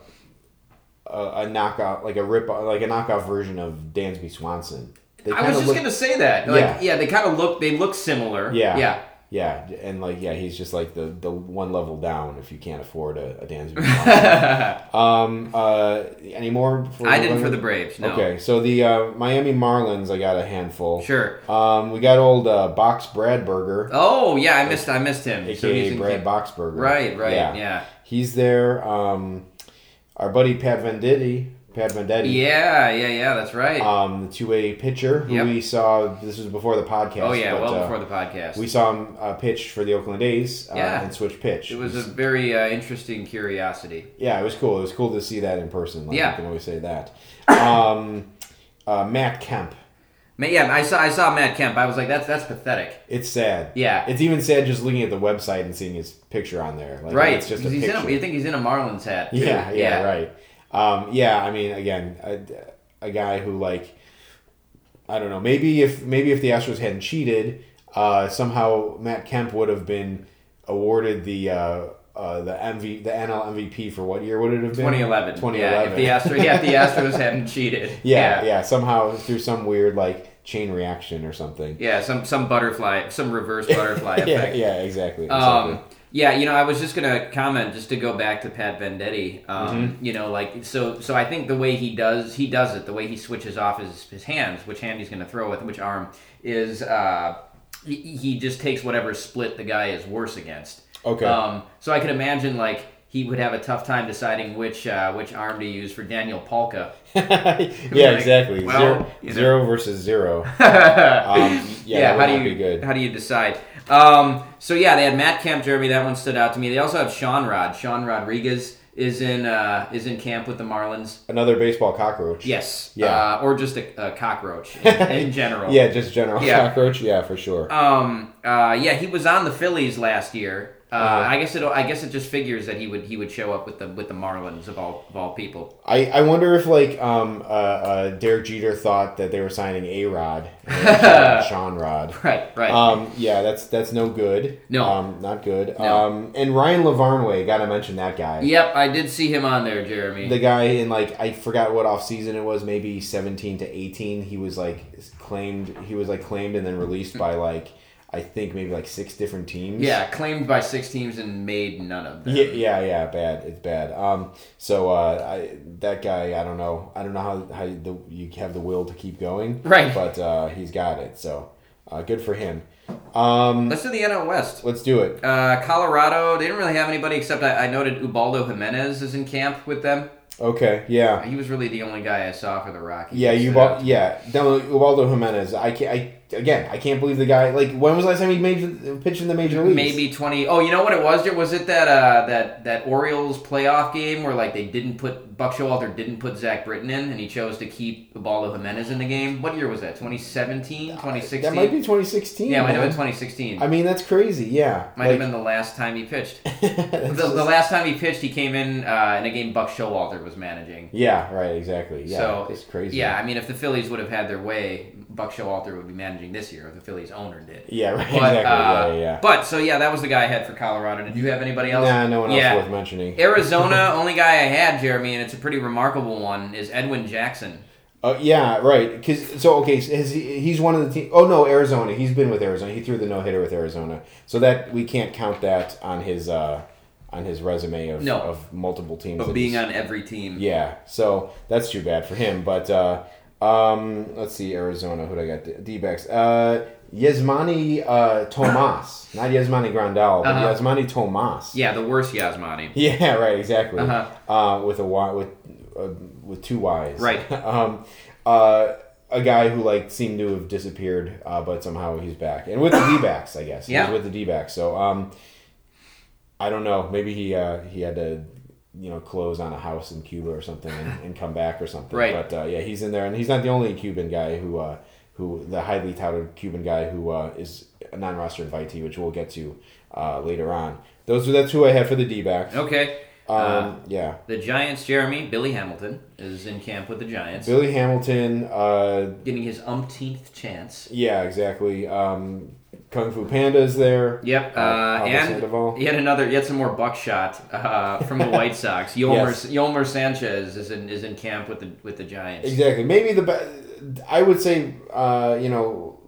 a, a knockout, like a rip, like a knockoff version of Dansby Swanson. They I was just look- gonna say that. Like, Yeah. yeah, they kind of look. They look similar. Yeah. Yeah. Yeah, and like yeah, he's just like the the one level down if you can't afford a, a Dansby. Um, uh, any more? For I didn't for the Braves. No. Okay, so the uh, Miami Marlins, I got a handful. Sure. Um, we got old uh, Box Bradburger, Oh yeah, I missed. I missed him. aka So he's Brad Boxberger. Right. Right. Yeah. he's there. Um, our buddy Pat Venditti, Pat Venditti. Yeah. Yeah. Yeah. That's right. Um, the two A pitcher who Yep. we saw. This was before the podcast. oh yeah. but, Well uh, before the podcast. we saw him uh, pitch for the Oakland A's uh, Yeah. and switch pitch. it was a very uh, interesting curiosity. yeah, it was cool. It was cool to see that in person. Like, Yeah. you can always say that. Um, uh, Matt Kemp. Yeah, I saw. I saw Matt Kemp. I was like, that's that's pathetic. It's sad. Yeah. It's even sad just looking at the website and seeing his picture on there. Like, right. It's just a he's in. A, you think he's in a Marlins hat? Too. yeah, yeah, right. Um, yeah, I mean, again, a, a guy who like, I don't know, maybe if maybe if the Astros hadn't cheated, uh, somehow Matt Kemp would have been awarded the uh, uh, the MV the NL MVP for what year would it have been? 2011. 2011. Yeah, if the Astros, yeah, if the Astros hadn't cheated. yeah, yeah, somehow through some weird like chain reaction or something. Yeah, some some butterfly, some reverse butterfly yeah, effect. yeah, exactly. Um, exactly. Yeah, you know, I was just gonna comment just to go back to Pat Venditti. Um, Mm-hmm. You know, like so. So I think the way he does, he does it. The way he switches off his his hands, which hand he's gonna throw with, which arm, is uh, he, he just takes whatever split the guy is worse against. Okay. Um, so I could imagine like he would have a tough time deciding which uh, which arm to use for Daniel Palka. yeah, like, exactly. well, zero, zero versus zero. Um, yeah, yeah, how do you be good. how do you decide? Um, so yeah, they had Matt Kemp, Jeremy. That one stood out to me. They also have Sean Rod. Sean Rodriguez is in uh, is in camp with the Marlins. Another baseball cockroach. Yes. Yeah. Uh, or just a, a cockroach in, in general. Yeah, just general Yeah. cockroach. Yeah, for sure. Um. Uh. Yeah. He was on the Phillies last year. Uh. I guess it. I guess it just figures that he would he would show up with the with the Marlins of all of all people. I, I wonder if like um uh, uh Derek Jeter thought that they were signing A Rod, Sean Rod. Right. Right. Um, yeah, that's that's no good. No. um, not good. No. Um, and Ryan Lavarnway, gotta mention that guy. yep. I did see him on there, Jeremy. The guy in like I forgot what off season it was, maybe seventeen to eighteen. He was like claimed. He was like claimed and then released by like I think maybe like six different teams. yeah. Claimed by six teams and made none of them. Yeah, yeah, yeah, bad. It's bad. Um, so uh, I, that guy, I don't know. I don't know how how the, you have the will to keep going. Right. But uh, he's got it. So uh, good for him. Um, Let's do the NL West. let's do it. Uh, Colorado, they didn't really have anybody except I, I noted Ubaldo Jimenez is in camp with them. Okay. Yeah. He was really the only guy I saw for the Rockies. Yeah, you bought. Yeah, Ubaldo Jimenez. I can't. I again. I can't believe the guy. Like, when was the last time he made pitched in the major leagues? Maybe twenty. Oh, you know what it was? Was it that uh, that that Orioles playoff game where like they didn't put Buck Showalter didn't put Zach Britton in, and he chose to keep Ubaldo Jimenez in the game? What year was that? 2017, 2016? That might be 2016. Yeah, it might have been 2016. I mean, that's crazy. Yeah. might have been the last time he pitched. The, the last time he pitched, he came in uh, in a game Buck Showalter was managing. yeah. Right. Exactly. Yeah. So, it's crazy. Yeah, I mean, if the Phillies would have had their way, Buck Showalter would be managing this year if the Phillies owner did. Yeah. Right. But, exactly. uh, yeah. Yeah. yeah. But so yeah, that was the guy I had for Colorado. Did you have anybody else? Nah, no one else worth mentioning. Arizona, only guy I had, Jeremy, and it's a pretty remarkable one, is Edwin Jackson. Uh, yeah, right. Because so okay, so has he, he's one of the team. Oh no, Arizona. He's been with Arizona. He threw the no hitter with Arizona. So that we can't count that on his uh, on his resume of, No. of multiple teams. Of being on every team. Yeah, so that's too bad for him. But uh, um, let's see, Arizona. Who do I got? D backs. Uh, Yasmany uh, Tomas, not Yasmani Grandal, but Uh-huh. Yasmany Tomas. Yeah, the worst Yasmany. Yeah, right, exactly. Uh-huh. Uh, with a Y, with uh, with two Y's. Right. um, uh, a guy who like seemed to have disappeared, uh, but somehow he's back, and with the D backs, I guess. He Yeah. was with the D backs. So um, I don't know. Maybe he uh, he had to. You know, close on a house in Cuba or something, and, and come back or something. Right. But uh, yeah, he's in there, and he's not the only Cuban guy who, uh, who the highly touted Cuban guy who uh, is a non-roster invitee, which we'll get to uh, later on. Those are that's who I have for the D backs. Okay. Um, Uh, yeah. the Giants, Jeremy, Billy Hamilton, is in camp with the Giants. Billy Hamilton, uh, Getting his umpteenth chance. yeah, exactly. Um, Kung Fu Panda is there. Yep, uh, Pablo and Sandoval. yet another, yet some more buckshot uh, from the White Sox. Yolmer, Yes. Yolmer Sanchez is in is in camp with the with the Giants. Exactly. Maybe the be- I would say, uh, you know,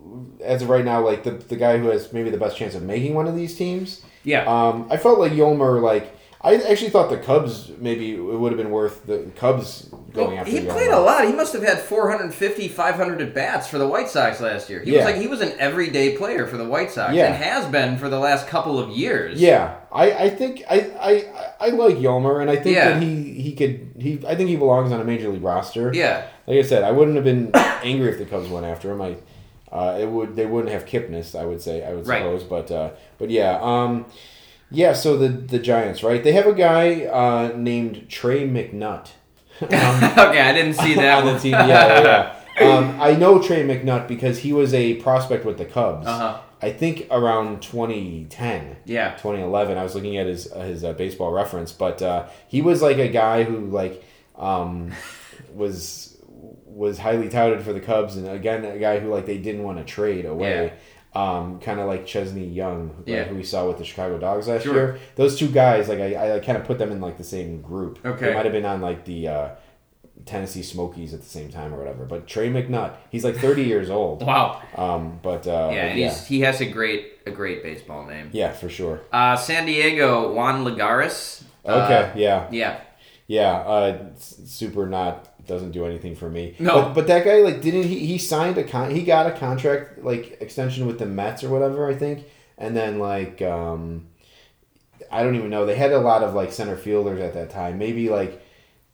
as of right now, like the the guy who has maybe the best chance of making one of these teams. Yeah, Um, I felt like Yolmer, like I actually thought the Cubs maybe it would have been worth the Cubs going Well, after. he played a lot. He must have had 450, 500 at bats for the White Sox last year. He Yeah. was like he was an everyday player for the White Sox Yeah. and has been for the last couple of years. Yeah, I, I think I, I I like Yolmer, and I think Yeah. that he he could he I think he belongs on a major league roster. Yeah. Like I said, I wouldn't have been angry if the Cubs went after him. I, uh, it would they wouldn't have Kipnis. I would say I would Right. suppose, but uh, but yeah, um, yeah. So the the Giants, right? They have a guy uh, named Trey McNutt. Um, okay, I didn't see that on the team. Yeah, yeah. yeah. Um, I know Trey McNutt because he was a prospect with the Cubs. Uh-huh. I think around 2010. Yeah. 2011. I was looking at his his uh, baseball reference, but uh, he was like a guy who like um, was was highly touted for the Cubs, and again a guy who like they didn't want to trade away. Um, kind of like Chesney Young, like, Yeah. who we saw with the Chicago Dogs last Sure. year. Those two guys, like I, I kind of put them in like the same group. Okay. they might have been on like the uh, Tennessee Smokies at the same time or whatever. But Trey McNutt, he's like 30 years old. Wow. Um, but uh, Yeah, but he's, he has a great a great baseball name. yeah, for sure. Uh, San Diego, Juan Lagares. Okay, Uh, yeah. yeah. Yeah, uh, super not doesn't do anything for me. No. but, but that guy like didn't he? He signed a con. He got a contract like extension with the Mets or whatever I think, and then like um, I don't even know. They had a lot of like center fielders at that time. Maybe like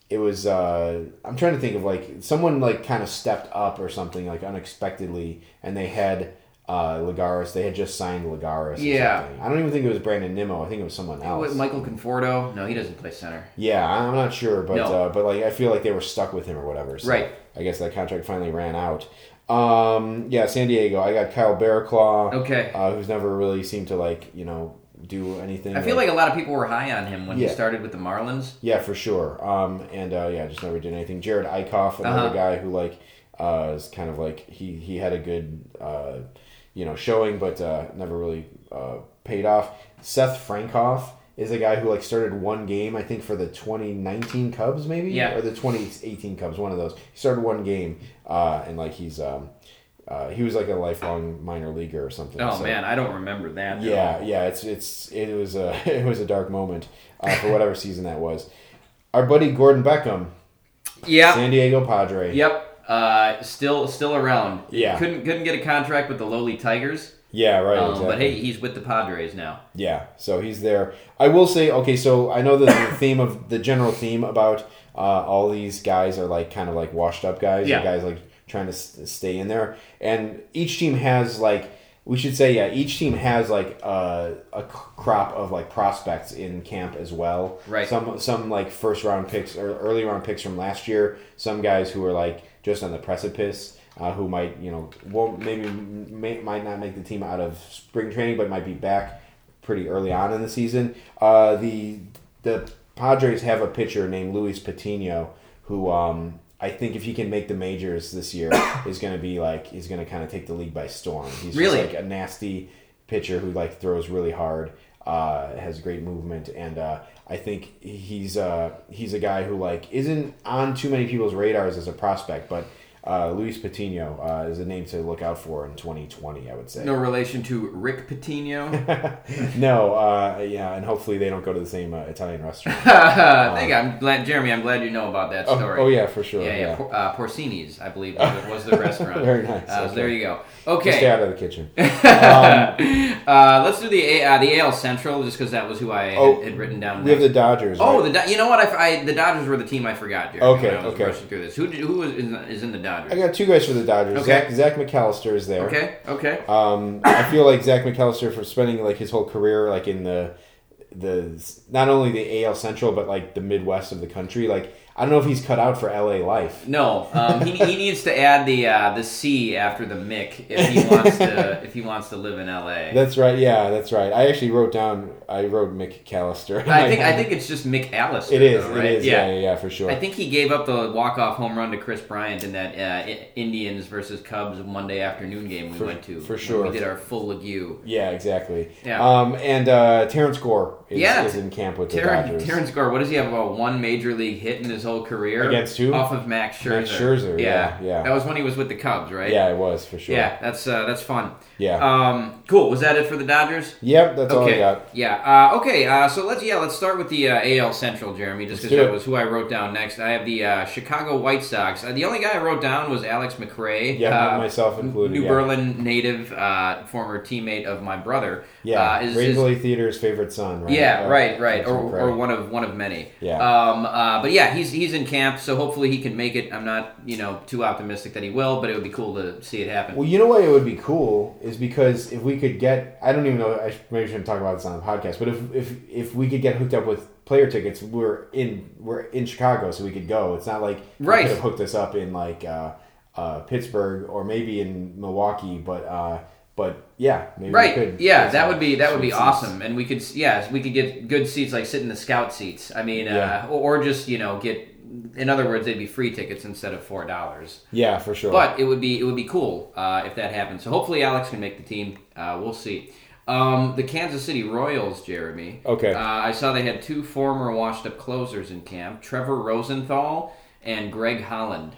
it was. Uh, I'm trying to think of like someone like kind of stepped up or something like unexpectedly, and they had uh, Lagares. They had just signed Lagares. or Yeah. I don't even think it was Brandon Nimmo. I think it was someone else. Was Michael Conforto? No, he doesn't play center. Yeah, I'm not sure, but No. uh, but like I feel like they were stuck with him or whatever. So Right. I guess that contract finally ran out. Um, yeah, San Diego. I got Kyle Barraclough. Okay. Uh, who's never really seemed to like you know do anything. I feel like a lot of people were high on him when he started with the Marlins. yeah, for sure. Um, and uh, yeah, just never did anything. Jerad Eickhoff, another Uh-huh. guy who like uh, is kind of like he he had a good uh, you know showing, but uh, never really uh, paid off. Seth Frankoff is a guy who like started one game, I think, for the 2019 Cubs, maybe, Yeah. or the 2018 Cubs, one of those. He started one game, uh, and like he's um, uh, he was like a lifelong minor leaguer or something. Oh so- man, I don't remember that. at yeah, yeah, it's it's it was a it was a dark moment uh, for whatever season that was. Our buddy Gordon Beckham, yeah San Diego Padre. Yep. Uh, still, still around. Yeah. Couldn't couldn't get a contract with the lowly Tigers. Yeah, right. Um, exactly. But hey, he's with the Padres now. Yeah, so he's there. I will say, okay, so I know that the theme of the general theme about uh, all these guys are like kind of like washed up guys, Yeah. guys like trying to stay in there, and each team has like we should say, yeah, each team has like uh, a crop of like prospects in camp as well. Right. Some some like first round picks or early round picks from last year. Some guys who are like just on the precipice. Uh, who might you know won't maybe may, might not make the team out of spring training, but might be back pretty early on in the season. Uh, the the Padres have a pitcher named Luis Patino who um, I think if he can make the majors this year is going to be like he's going to kind of take the league by storm. He's Really? like a nasty pitcher who like throws really hard, uh, has great movement, and uh, I think he's uh, he's a guy who like isn't on too many people's radars as a prospect, but. Uh, Luis Patino uh, is a name to look out for in 2020, I would say. No relation to Rick Pitino? no, uh, yeah, and hopefully they don't go to the same uh, Italian restaurant. Thank you. I'm glad, Jeremy. I'm glad you know about that oh, story. oh, yeah, for sure. Yeah, Yeah, yeah. Por- uh, Porcini's, I believe, was, was the restaurant. Very nice, Uh, so there you go. Just Okay. stay out of the kitchen. uh, let's do the uh, the AL Central, just because that was who I Oh, had, had written down. We have the. Dodgers. oh, right? the you know what? I, I- the Dodgers were the team I forgot. Okay, I was okay. rushing through this. Who did, who is in, is in the Dodgers? I got two guys for the Dodgers. Okay. Zach, Zach McAllister is there. okay. Okay. Um, I feel like Zach McAllister for spending like his whole career like in the the not only the AL Central but like the Midwest of the country. Like I don't know if he's cut out for LA life. No, um, he, he needs to add the uh, the C after the Mick if he wants to if he wants to live in LA. That's right. Yeah, that's right. I actually wrote down. I wrote McAllister. I think I think it's just Mick Allister. it is. though, right? is. Yeah. yeah, yeah, for sure. I think he gave up the walk off home run to Kris Bryant in that uh, Indians versus Cubs Monday afternoon game we For- went to. for sure. we did our full Legue. yeah, exactly. Yeah. Um, and uh, Terrence Gore is, Yeah, is in camp with the Terrence, Dodgers. Terrence Gore, what does he have about one major league hit in his whole career? Against who? Off of Max Scherzer. Max Scherzer, yeah, yeah. That was when he was with the Cubs, right? Yeah, it was for sure. Yeah, that's uh, that's fun. Yeah. Um, cool. Was that it for the Dodgers? Yep, that's all I Okay. got. Yeah. Uh, okay. Uh, so let's yeah let's start with the uh, AL Central, Jeremy, just because that was who I wrote down next. I have the uh, Chicago White Sox. Uh, the only guy I wrote down was Alex McRae. Yeah, uh, myself included. New yeah. Berlin native, uh, former teammate of my brother. Yeah, uh, is, is- Theater's favorite son, right? Yeah, right, right, or, or one of one of many. Yeah. Um. Uh. But yeah, he's he's in camp, so hopefully he can make it. I'm not you know too optimistic that he will, but it would be cool to see it happen. Well, you know why it would be cool is because if we could get, I don't even know, I maybe shouldn't talk about this on the podcast, but if if if we could get hooked up with player tickets, we're in we're in Chicago, so we could go. It's not like Right. could have hooked us up in like uh, uh, Pittsburgh or maybe in Milwaukee, but uh, but yeah, maybe we Right. Yeah, that would be that would be seats. awesome, and we could yeah we could get good seats like sit in the scout seats. I mean, Yeah. uh, or, or just you know get. In other words, they'd be free tickets instead of four dollars. Yeah, for sure. But it would be it would be cool uh, if that happens. So hopefully Alex can make the team. Uh, we'll see. Um, the Kansas City Royals, Jeremy. Okay. Uh, I saw they had two former washed-up closers in camp: Trevor Rosenthal and Greg Holland.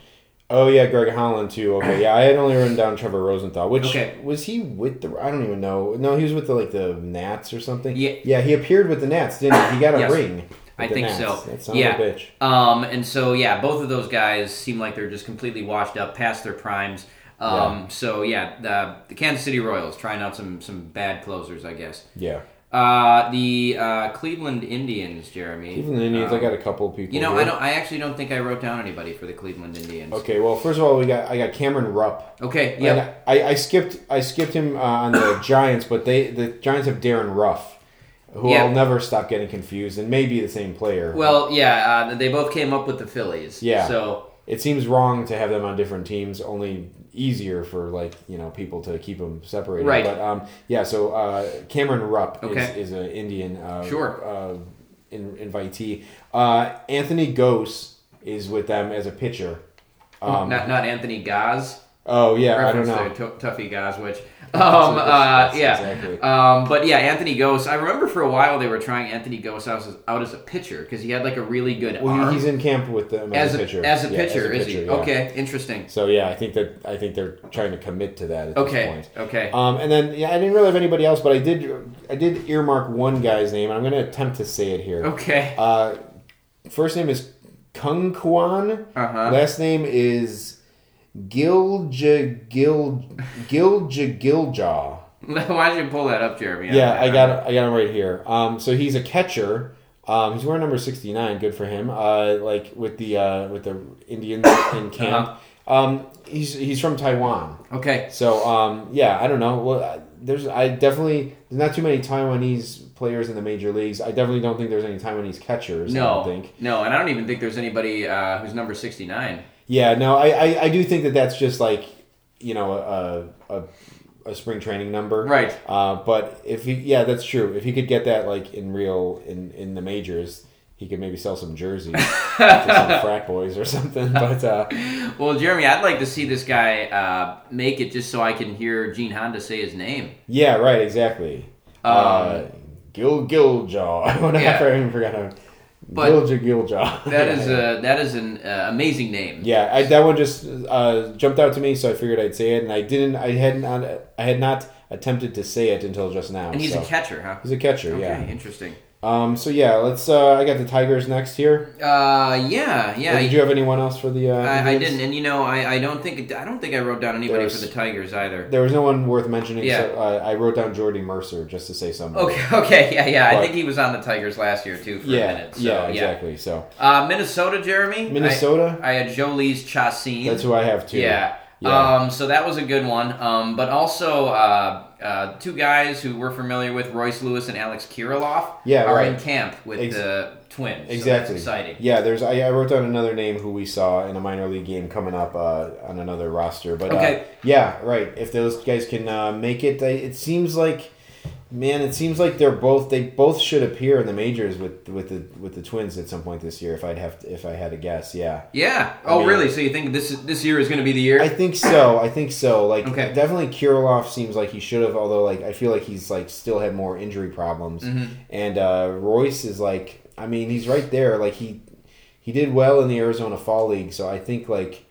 Oh yeah, Greg Holland too. Okay, yeah, I had only written down Trevor Rosenthal. Which Okay. was he with the? I don't even know. No, he was with the like the Nats or something. Yeah. yeah, he appeared with the Nats, didn't he? He got a Yes. ring. I think Nats. so. That yeah. a bitch. Um, and so yeah, both of those guys seem like they're just completely washed up past their primes. Um, So yeah, the, the Kansas City Royals trying out some some bad closers, I guess. Yeah. Uh, the uh, Cleveland Indians, Jeremy. Cleveland Indians. I Um, got a couple people. You know, here. I don't. I actually don't think I wrote down anybody for the Cleveland Indians. Okay, well, first of all, we got I got Cameron Rupp. Okay. Yeah, I, I skipped I skipped him uh, on the Giants, but they the Giants have Darin Ruf, who Yeah. I'll never stop getting confused, and may be the same player. Well, yeah. Uh, they both came up with the Phillies. Yeah. So it seems wrong to have them on different teams. Only easier for like you know people to keep them separated. Right. But um, yeah. So uh, Cameron Rupp Okay. is, is an Indian. Uh, Sure. Uh, in, invitee. Uh, Anthony Gose is with them as a pitcher. Um, not not Anthony Gaz. oh yeah, I don't know. to Tuffy Gosewisch. Um, uh, yeah. exactly. Um, but yeah, Anthony Gose. I remember for a while they were trying Anthony Gose out as, out as a pitcher because he had like a really good Well, arm. he's in camp with them as, as a a pitcher. as a Yeah, pitcher, is he? yeah. Okay, interesting. So yeah, I think that I think they're trying to commit to that at Okay, this point. okay. Um, and then yeah, I didn't really have anybody else, but I did I did earmark one guy's name. I'm going to attempt to say it here. Okay. Uh, first name is Kung Kwan. Uh-huh. Last name is Gilja Gil Gilja Giljaw. Why did you pull that up, Jeremy? Yeah, I got I got him right here. Um, so he's a catcher. Um, he's wearing number sixty nine. Good for him. Uh, like with the uh, with the Indians in camp. Uh-huh. Um, he's he's from Taiwan. Okay. So um, yeah, I don't know. Well, there's I definitely there's not too many Taiwanese players in the major leagues. I definitely don't think there's any Taiwanese catchers. I No, don't think. no, and I don't even think there's anybody uh, who's number sixty nine. Yeah, no, I, I, I do think that that's just like you know a a, a spring training number, Right. Uh, but if he, yeah, that's true. If he could get that like in real in in the majors, he could maybe sell some jerseys to some frat boys or something. But uh, Well, Jeremy, I'd like to see this guy uh, make it just so I can hear Gene Honda say his name. yeah, right, exactly. uh, Gil Giljaw. Whatever, Yeah. I even forgot how. But Gilja Giljaw. That is a that is an uh, amazing name. Yeah, I, that one just uh, jumped out to me, so I figured I'd say it, and I didn't. I hadn't. I had not attempted to say it until just now. And he's so. a catcher, huh? He's a catcher, Okay, yeah. interesting. Um. So yeah, let's. Uh, I got the Tigers next here. Uh, yeah, Or yeah. did you have anyone else for the? Uh, I, I didn't, and you know, I, I don't think I don't think I wrote down anybody There's- for the Tigers either. There was no one worth mentioning. Yeah. So, uh, I wrote down Jordy Mercer just to say something. Okay, okay, yeah, yeah. I think he was on the Tigers last year too for a Yeah. minute. So, yeah. Exactly. So Uh, Minnesota, Jeremy. Minnesota. I, I had Jhoulys Chacin. that's who I have too. Yeah. Yeah. Um, so that was a good one. Um, but also uh, uh, two guys who we're familiar with, Royce Lewis and Alex Kirilloff, Yeah, are right. in camp with Ex- the Twins. So Exactly. that's exciting. Yeah, there's. I, I wrote down another name who we saw in a minor league game coming up uh, on another roster. But uh, Okay. yeah, right. If those guys can uh, make it, it seems like, man, it seems like they're both. They both should appear in the majors with with the with the Twins at some point this year. If I'd have to, if I had to guess, yeah. Yeah. Oh, mean- really? So you think this this year is going to be the year? I think so. I think so. Like Okay. definitely Kirilloff seems like he should have, although like I feel like he's like still had more injury problems. Mhm. And uh, Royce is like, I mean, he's right there. Like he he did well in the Arizona Fall League, so I think like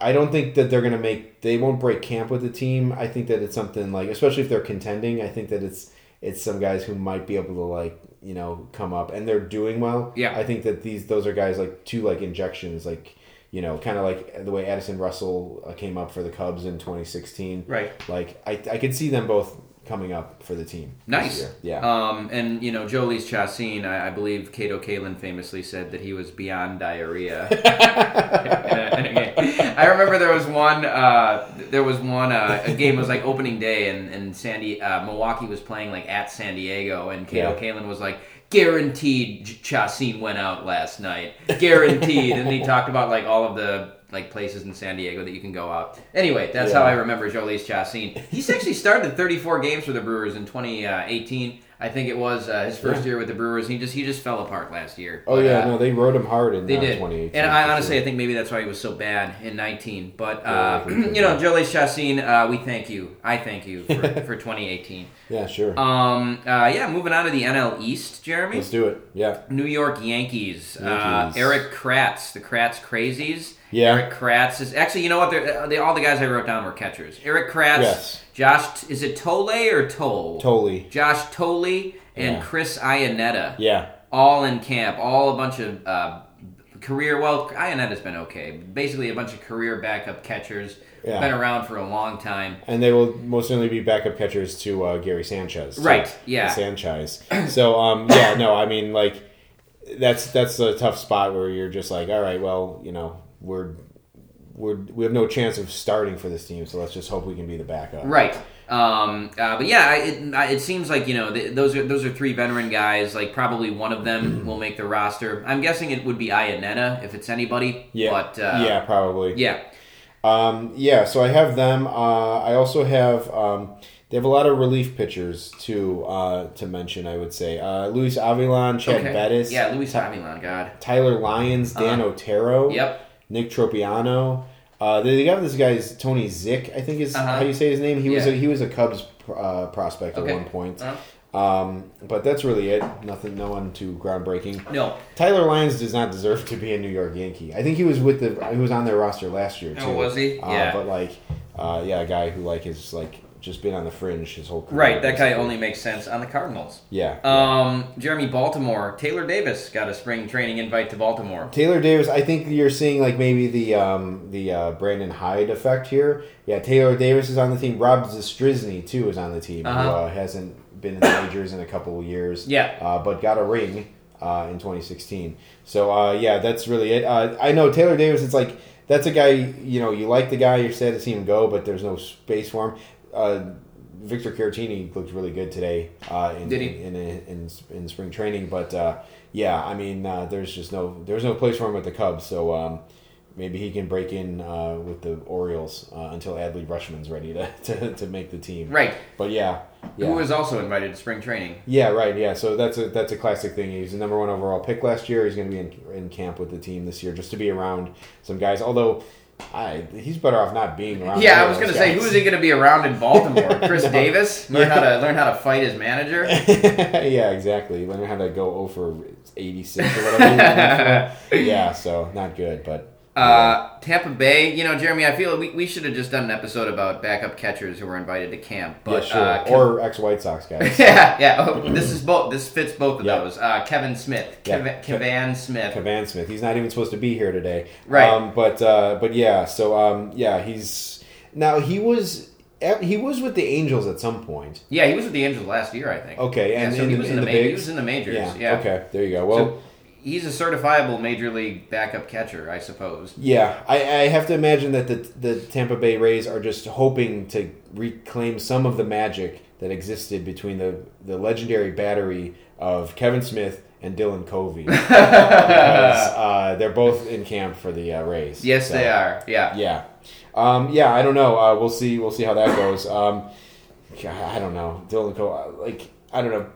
I don't think that they're gonna make they won't break camp with the team. I think that it's something like, especially if they're contending. I think that it's it's some guys who might be able to like you know come up and they're doing well. Yeah. I think that these those are guys like two like injections like. You know, kind of like the way Addison Russell uh, came up for the Cubs in 2016. Right. Like, I, I could see them both coming up for the team. Nice. Yeah. Um, and you know, Jhoulys Chacin, I, I believe Cato Kalin famously said that he was beyond diarrhea. I remember there was one. Uh, there was one. Uh, a game was like opening day, and and Sandy uh, Milwaukee was playing like at San Diego, and Cato Yeah. Kalin was like. Guaranteed, Ch- Chacin went out last night. Guaranteed, and he talked about like all of the like places in San Diego that you can go out. Anyway, that's how I remember Jhoulys Chacin. He's actually started 34 games for the Brewers in 2018. I think it was uh, his first Yeah. year with the Brewers. He just he just fell apart last year. oh But, yeah, uh, no, they rode him hard in they uh, did. 2018. And I honestly, sure. I think maybe that's why he was so bad in 19. But, Yeah, uh, I think so, you know. Jolie Chacin, uh, we thank you. I thank you for, for 2018. yeah, sure. Um, uh, yeah, moving on to the NL East, Jeremy. Let's do it. Yeah, New York Yankees. Uh, Yankees. Erik Kratz, the Kratz Crazies. Yeah. Erik Kratz is actually, you know what? They're, they, all the guys I wrote down were catchers. Erik Kratz, Yes. Josh, is it Tole or Toll? Tole. Josh Thole and Yeah. Chris Iannetta Yeah, all in camp, all a bunch of uh, career. Well, Iannetta's been okay. Basically, a bunch of career backup catchers. Yeah. Been around for a long time. And they will most certainly be backup catchers to uh, Gary Sanchez. Right, yeah. Sanchez. So um, yeah, no, I mean like that's that's a tough spot where you're just like, all right, well, you know, we're we're we have no chance of starting for this team, so let's just hope we can be the backup. Right. Um, uh, but yeah, it, it seems like you know th- those are those are three veteran guys. Like probably one of them will make the roster. I'm guessing it would be Iannetta if it's anybody. Yeah. But uh, yeah, probably. yeah. Um, yeah, so I have them. Uh, I also have. Um, they have a lot of relief pitchers to uh, to mention. I would say uh, Luis Avilan, Chad Okay. Bettis, Yeah, Luis Avilan. God. Tyler Lyons, Dan Uh-huh. Otero, Yep. Nick Tropeano. Uh, they, got this guy's Tony Zych, I think is Uh-huh. how you say his name. He was a, he was a Cubs uh, prospect Okay. at one point. Uh-huh. Um, but that's really it. Nothing, no one too groundbreaking. No. Tyler Lyons does not deserve to be a New York Yankee. I think he was with the he was on their roster last year too. Oh, was he? Uh, Yeah. But like, uh, yeah, a guy who like is like just been on the fringe his whole career. Right. That guy only makes sense on the Cardinals. Yeah. Um, Jeremy Baltimore. Taylor Davis got a spring training invite to Baltimore. Taylor Davis, I think you're seeing like maybe the um, the uh, Brandon Hyde effect here. Yeah, Taylor Davis is on the team. Rob Zastryzny too is on the team, who Uh-huh. uh, hasn't been in the majors in a couple of years. Yeah. uh, but got a ring uh, in 2016. So uh, yeah, that's really it. Uh, I know Taylor Davis. It's like that's a guy. You know, you like the guy. You're sad to see him go, but there's no space for him. Uh, Victor Caratini looked really good today. Uh, in, Did he? in, in, in in spring training? But uh, yeah, I mean, uh, there's just no there's no place for him with the Cubs. So um, maybe he can break in uh, with the Orioles uh, until Adley Rutschman's ready to, to, to make the team. Right. But yeah, yeah. Who was also invited to spring training. Yeah, right. Yeah, so that's a that's a classic thing. He's the number one overall pick last year. He's going to be in, in camp with the team this year just to be around some guys. Although, I he's better off not being around. Yeah, I was gonna say, who is he gonna be around in Baltimore? Chris No. Davis? Learn how to learn how to fight his manager. yeah, exactly. Learn how to go over eighty six or whatever. yeah, so not good, but Uh, Tampa Bay, you know, Jeremy, I feel we, we should have just done an episode about backup catchers who were invited to camp. But yeah, sure. uh, Kev- or ex White Sox guys. yeah, yeah. Oh, this is both. This fits both of Yeah. those. Uh, Kevin Smith, Yeah. Kev- Kevan Smith. Cavan Smith. He's not even supposed to be here today. Right. Um, but uh, but yeah. So um, yeah, he's now he was he was with the Angels at some point. Yeah, he was with the Angels last year, I think. Okay, Yeah, and so in he was in in the the, ma- he was in the majors. Yeah. Yeah. Okay. There you go. Well. So he's a certifiable major league backup catcher, I suppose. Yeah, I, I have to imagine that the the Tampa Bay Rays are just hoping to reclaim some of the magic that existed between the, the legendary battery of Kevin Smith and Dylan Covey because uh, they're both in camp for the uh, Rays. Yes, So, they are. Yeah. Yeah, um, yeah. I don't know. Uh, we'll see. We'll see how that goes. Um, God, I don't know. Dylan Covey. Like I don't know.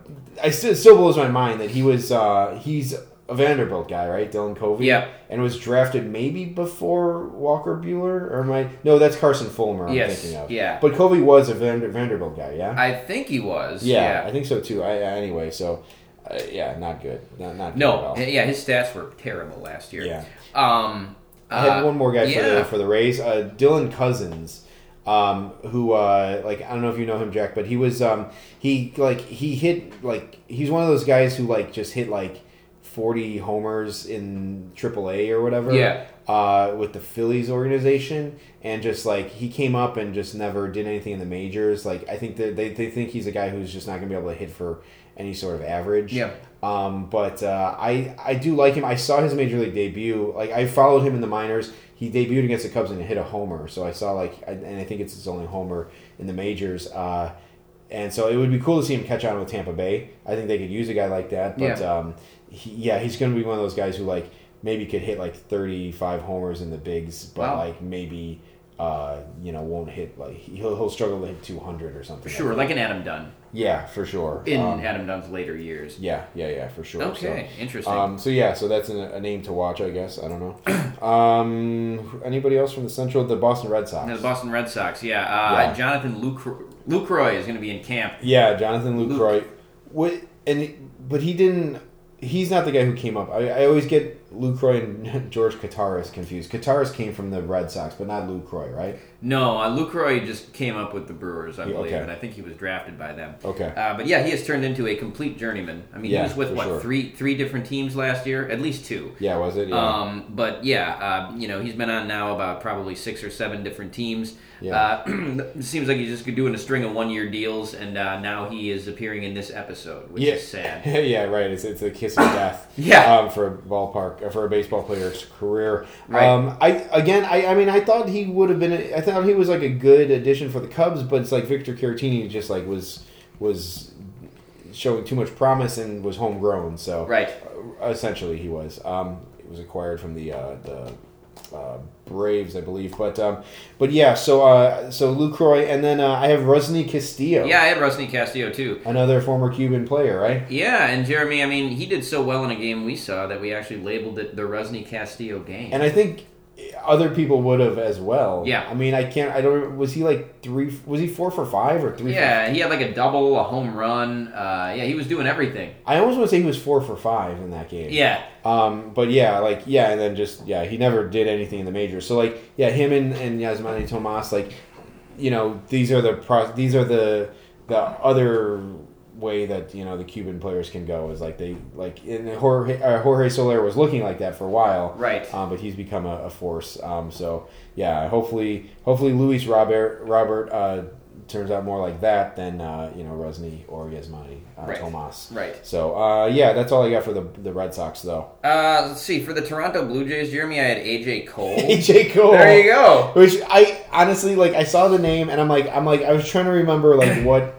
I still still blows my mind that he was. Uh, he's a Vanderbilt guy, right? Dylan Covey. Yeah. And was drafted maybe before Walker Buehler, or am I? No, that's Carson Fulmer. I'm Yes, thinking of. yeah. But Covey was a Vander, Vanderbilt guy, yeah. I think he was. yeah, Yeah. I think so too. I, anyway, so uh, yeah, not good. Not not good no. Yeah, his stats were terrible last year. Yeah. Um. I had uh, one more guy for the for the Rays, uh, Dylan Cozens, um, who uh, like I don't know if you know him, Jack, but he was um, he like he hit like he's one of those guys who like just hit like forty homers in AAA or whatever. Yeah. Uh, with the Phillies organization, and just like he came up and just never did anything in the majors. Like I think that they, they think he's a guy who's just not gonna be able to hit for any sort of average. Yeah. Um, but uh, I I do like him. I saw his major league debut. Like I followed him in the minors. He debuted against the Cubs and hit a homer. So I saw like, I- and I think it's his only homer in the majors. Uh, and so it would be cool to see him catch on with Tampa Bay. I think they could use a guy like that. But Yeah. um, he, yeah, he's going to be one of those guys who like maybe could hit like thirty five homers in the bigs, but Wow. like maybe uh, you know won't hit like he'll he'll struggle to hit two hundred or something. Sure, like like an Adam Dunn yeah, for sure. in Um, Adam Dunn's later years. yeah, yeah, yeah, for sure. Okay, So, interesting. um, so yeah, so that's a, a name to watch, I guess. I don't know. um, anybody else from the Central? The Boston Red Sox. And the Boston Red Sox, yeah. Uh, Yeah. Jonathan Lucro- Lucroy is going to be in camp. Yeah, Jonathan Luke. Lucroy. What? And but he didn't. He's not the guy who came up. I, I always get Lucroy and George Kottaras confused. Kottaras came from the Red Sox, but not Lucroy, right? No, uh, Lucroy just came up with the Brewers, I believe, okay. and I think he was drafted by them. Okay. Uh, but yeah, he has turned into a complete journeyman. I mean, Yeah, he was with what sure. three three different teams last year, at least two. Yeah, was it? Yeah. Um, but yeah, uh, you know, he's been on now about probably six or seven different teams. Yeah. Uh, it seems like he's just doing a string of one-year deals, and uh, now he is appearing in this episode, which yeah. is sad. yeah, right. It's, it's a kiss of death. Yeah. Um, for a ballpark for a baseball player's career. Right. Um, I again, I, I mean, I thought he would have been. I thought he was like a good addition for the Cubs, but it's like Victor Caratini just like was was showing too much promise and was homegrown. So Right. uh, essentially, he was. Um, it was acquired from the uh, the. Uh, Braves, I believe, but um, but yeah. So uh, so Lucroy, and then uh, I have Rusney Castillo, Yeah, I had Rusney Castillo too. another former Cuban player, right? Yeah, and Jeremy, I mean, he did so well in a game we saw that we actually labeled it the Rusney Castillo game. And I think other people would have as well. Yeah. I mean, I can't. I don't. Was he like three? Was he four for five or three? yeah, he had like a double, a home run. Uh, yeah, he was doing everything. I almost want to say he was four for five in that game. Yeah, Um. But yeah, like yeah, and then just yeah, he never did anything in the majors. So like yeah, him and and Yasmany Tomas, like you know, these are the pro. These are the the other way that you know the Cuban players can go is like they like in Jorge, uh, Jorge Soler was looking like that for a while right. um, but he's become a, a force. Um, so yeah, hopefully, hopefully Luis Robert Robert uh, turns out more like that than uh, you know Rusney or Yasmany uh, Right. Tomas. Right. So uh, yeah, that's all I got for the the Red Sox though. Uh, let's see. For the Toronto Blue Jays, Jeremy, I had AJ Cole. AJ Cole. There you go. Which I honestly like. I saw the name and I'm like, I'm like, I was trying to remember like what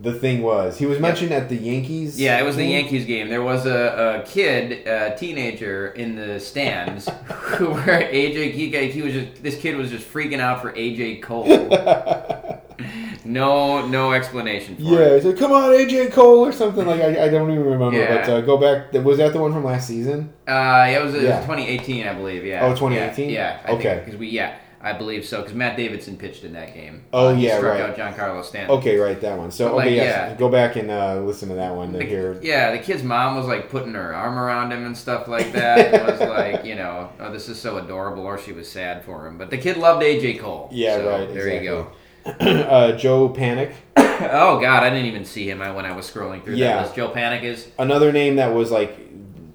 the thing was. He was mentioned at the Yankees. Yeah, it was the game? Yankees game. There was a, a kid, a teenager in the stands who were AJ. He, he was just this kid was just freaking out for AJ Cole. no, no explanation for Yeah, it. he said, "Come on, AJ Cole" or something like. I, I don't even remember. Yeah. But uh, go back. Was that the one from last season? Uh, yeah, it was, it was 2018, I believe. Yeah. Oh, 2018? Yeah. yeah I Okay. Because we, yeah, I believe so. Because Matt Davidson pitched in that game. Oh, Uh, yeah, struck right. out Giancarlo Stanton. Okay, right, that one. So But, like, okay, yes, yeah. go back and uh, listen to that one to The- hear. yeah, the kid's mom was like putting her arm around him and stuff like that. it was like, you know, oh, this is so adorable, or she was sad for him. But the kid loved AJ Cole. Yeah, so right. There exactly. you go. uh, Joe Panik, oh God, I didn't even see him when I was scrolling through Yeah. that list. Joe Panik is. another name that was like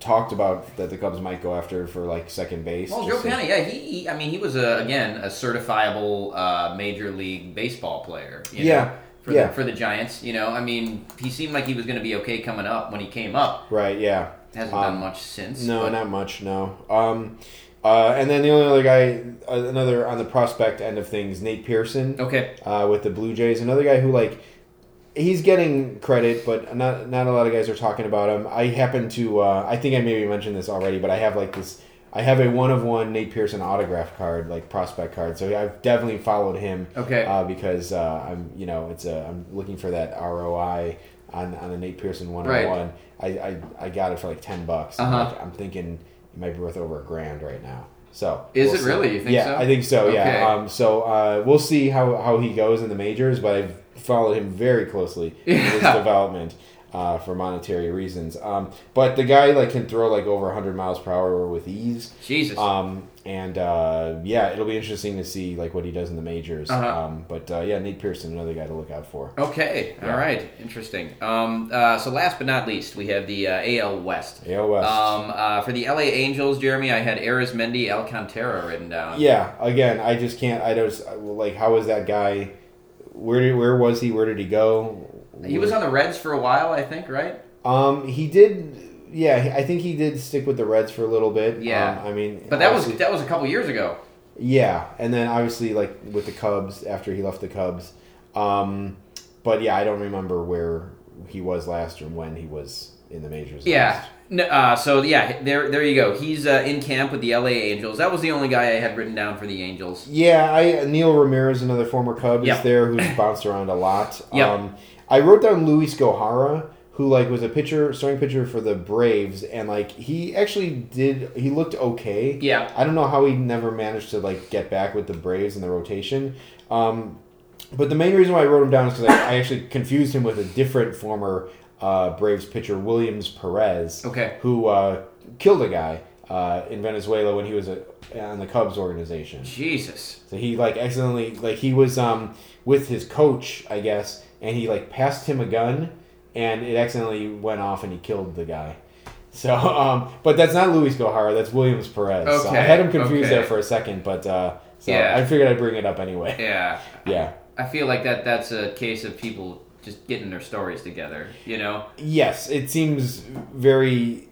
talked about that the Cubs might go after for like second base. Well, Joe Panik, yeah, he, he. I mean, he was a, again a certifiable uh, major league baseball player. You Yeah, Know, for yeah. The, for the Giants, you know, I mean, he seemed like he was going to be okay coming up when he came up. Right. Yeah. Hasn't Um, done much since. No, but- not much. No. Um, uh, and then the only other guy, uh, another on the prospect end of things, Nate Pearson. Okay. uh, with the Blue Jays. Another guy who like he's getting credit, but not not a lot of guys are talking about him. I happen to uh, I think I maybe mentioned this already, but I have like this. I have a one of one Nate Pearson autograph card, like prospect card. So I've definitely followed him Okay. uh, because uh, I'm you know it's a I'm looking for that ROI on on the Nate Pearson one Right. on one. I, I I got it for like ten bucks. I'm, Uh-huh. like, I'm thinking it might be worth over a grand right now. So Is we'll it see. really? You think yeah, so? I think so. Okay. Yeah. Um, so uh, we'll see how, how he goes in the majors, but I've followed him very closely in his development uh, for monetary reasons. Um, but the guy like can throw like over 100 miles per hour with ease. Jesus. Um, and uh, yeah, it'll be interesting to see like what he does in the majors. Uh-huh. Um, but uh, yeah, Nate Pearson, another guy to look out for. Okay, Yeah. all right, interesting. Um, uh, so last but not least, we have the uh, AL West. AL West. Um, uh, for the LA Angels, Jeremy, I had Arismendy Alcantara written down. yeah, again, I just can't. I just like how is that guy? Where did where was he? Where did he go? He was on the Reds for a while, I think, right? Um, he did. Yeah, I think he did stick with the Reds for a little bit. Yeah. Um, I mean, But that was that was a couple years ago. yeah, and then obviously like with the Cubs after he left the Cubs. Um, but yeah, I don't remember where he was last or when he was in the majors. Yeah. last. No, uh, so yeah, there there you go. He's uh, in camp with the LA Angels. That was the only guy I had written down for the Angels. Yeah, I Neil Ramirez, another former Cub, Yep. is there who's bounced around a lot. Yep. Um, I wrote down Luis Gohara, who like was a pitcher, starting pitcher for the Braves, and like he actually did. He looked okay. Yeah. I don't know how he never managed to like get back with the Braves in the rotation. Um, but the main reason why I wrote him down is because I, I actually confused him with a different former uh, Braves pitcher, Williams Perez, Okay. who uh, killed a guy. uh, in Venezuela when he was a, on the Cubs organization. Jesus. So he like accidentally like he was um with his coach, I guess, and he like passed him a gun, and it accidentally went off and he killed the guy. So, um, but that's not Luis Gohara. That's Williams Perez. So I had him confused okay. there for a second, but uh, so Yeah. I figured I'd bring it up anyway. Yeah. Yeah. I feel like that that's a case of people just getting their stories together, you know? Yes, it seems very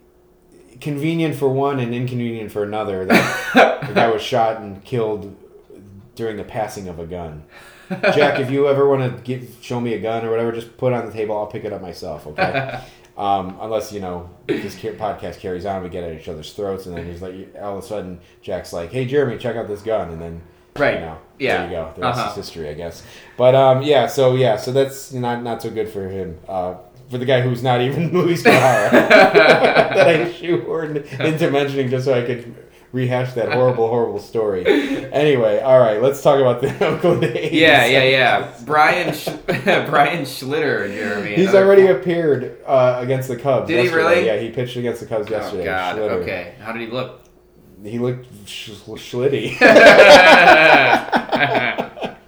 convenient for one and inconvenient for another that the guy was shot and killed during the passing of a gun. Jack, if you ever want to give show me a gun or whatever, just put it on the table. I'll pick it up myself. Okay. Um, unless you know this podcast carries on, we get at each other's throats, and then he's like, all of a sudden, Jack's like, "Hey, Jeremy, check out this gun," and then Right. know, Yeah. there you go. The rest Uh-huh. is history, I guess. But um, yeah, so yeah, so that's not not so good for him. Uh, for the guy who's not even Luis Guevara that I shoehorned into mentioning just so I could rehash that horrible, horrible story. Anyway, all right, let's talk about the Oakland A's. Yeah, yeah, yeah. Brian Sch- Brian Schlitter, Jeremy. He's already appeared uh, against the Cubs. Did he really? Yeah, he pitched against the Cubs Oh yesterday. God. Schlitter. Okay. How did he look? He looked sh- schlitty.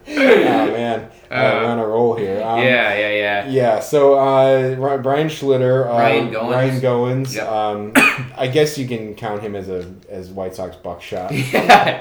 oh man, uh, we're on a roll here. Um, yeah, yeah, yeah. Yeah, so uh, Brian Schlitter, uh, Ryan Goins. Ryan Goins. Yep. Um, I guess you can count him as a as White Sox buckshot.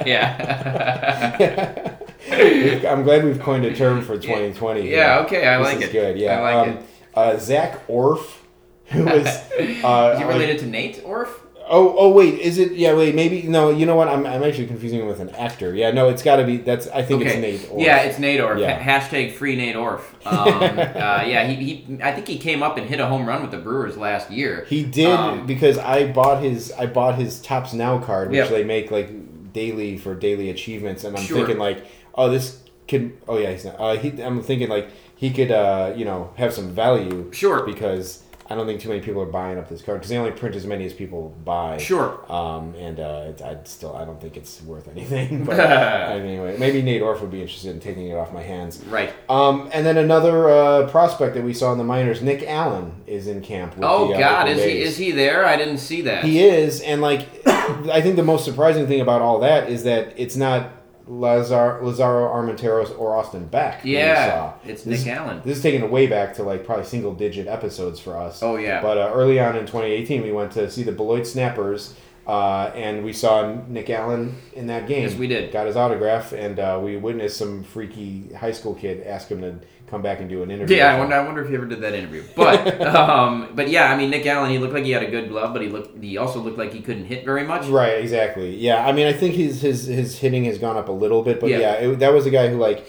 yeah. We've- I'm glad we've coined a term for 2020. here. Yeah, okay, I This like is it. Good, yeah. I like um, Uh, Zach Orf, who was. Uh, Is he related to Nate Orf? Oh, oh, wait, is it? Yeah, wait, maybe no. You know what? I'm, I'm actually confusing him with an actor. Yeah, no, it's got to be. That's. I think it's Nate. Orf. Yeah, it's Nate Orf. Yeah. Ha- Hashtag free Nate Orf. Um, uh, yeah, he, he. I think he came up and hit a home run with the Brewers last year. He did Um, because I bought his I bought his Topps Now card, which Yep. they make like daily for daily achievements, and I'm Sure. thinking like, oh, this could. Oh yeah, he's not. Uh, he, I'm thinking like he could, uh, you know, have some value. Sure. Because I don't think too many people are buying up this card because they only print as many as people buy. Sure. Um, and uh, I still I don't think it's worth anything. But anyway, maybe Nate Orf would be interested in taking it off my hands. Right. Um, and then another uh, prospect that we saw in the minors, Nick Allen, is in camp. With Oh the, uh, God, is he is he there? I didn't see that. He is, and like, I think the most surprising thing about all that is that it's not Lazar, Lazaro Armenteros or Austin Beck. Yeah, it's This- Nick Allen. This is taking it way back to like probably single digit episodes for us. Oh, yeah. But uh, early on in 2018, we went to see the Beloit Snappers. Uh, and we saw Nick Allen in that game. Yes, we did. Got his autograph, and uh, we witnessed some freaky high school kid ask him to come back and do an interview. Yeah, I wonder. I wonder if he ever did that interview. But, um, but yeah, I mean, Nick Allen. He looked like he had a good glove, but he looked. He also looked like he couldn't hit very much. Right, exactly. Yeah, I mean, I think his his his hitting has gone up a little bit, but Yeah. yeah, it, that was a guy who like,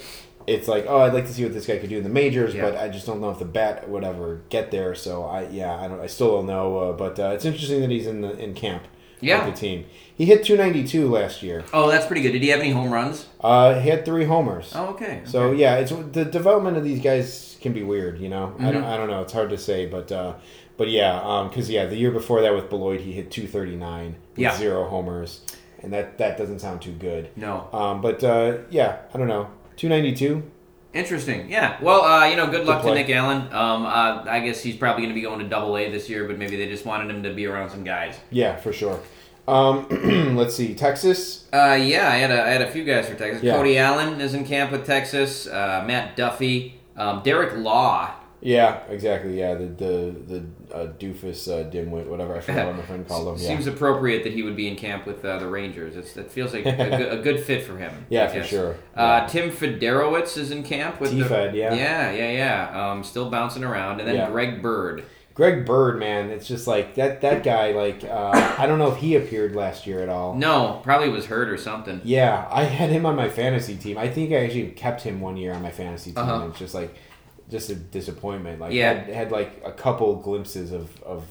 it's like, oh, I'd like to see what this guy could do in the majors, Yeah. but I just don't know if the bat would ever get there. So I, yeah, I don't, I still don't know. Uh, but uh, it's interesting that he's in the in camp Yeah. with the team. He hit 292 last year. Oh, that's pretty good. Did he have any home runs? Uh, he had three homers. Oh, okay. So okay. yeah, it's the development of these guys can be weird. You know, I Mm-hmm. don't I don't know. It's hard to say, but uh, but yeah, because yeah, the year before that with Beloit, he hit 239 with Yeah. zero homers, and that that doesn't sound too good. no. Um, but uh, yeah, I don't know. 292. Interesting. Yeah. Well, uh, you know, good luck to. Nick Allen. Um, uh, I guess he's probably going to be going to Double A this year, but maybe they just wanted him to be around some guys. Yeah, for sure. Um, let's see, Texas. Uh, yeah, I had a, I had a few guys for Texas. Yeah. Cody Allen is in camp with Texas. Uh, Matt Duffy, um, Derek Law. Yeah, exactly. Yeah, the the the uh, doofus uh, dimwit, whatever I forgot what my friend called him. Yeah, Seems appropriate that he would be in camp with uh, the Rangers. It's, it feels like a, good, a good fit for him. Yeah, for sure. Uh, Tim Federowicz is in camp with the T-Fed, yeah. yeah, yeah, yeah. Um, still bouncing around, and then Yeah. Greg Bird. Greg Bird, man, it's just like that that guy. Like, uh, I don't know if he appeared last year at all. No, probably was hurt or something. Yeah, I had him on my fantasy team. I think I actually kept him one year on my fantasy team. Uh-huh. It's just like, just a disappointment. Like, Yeah. had, had like a couple glimpses of of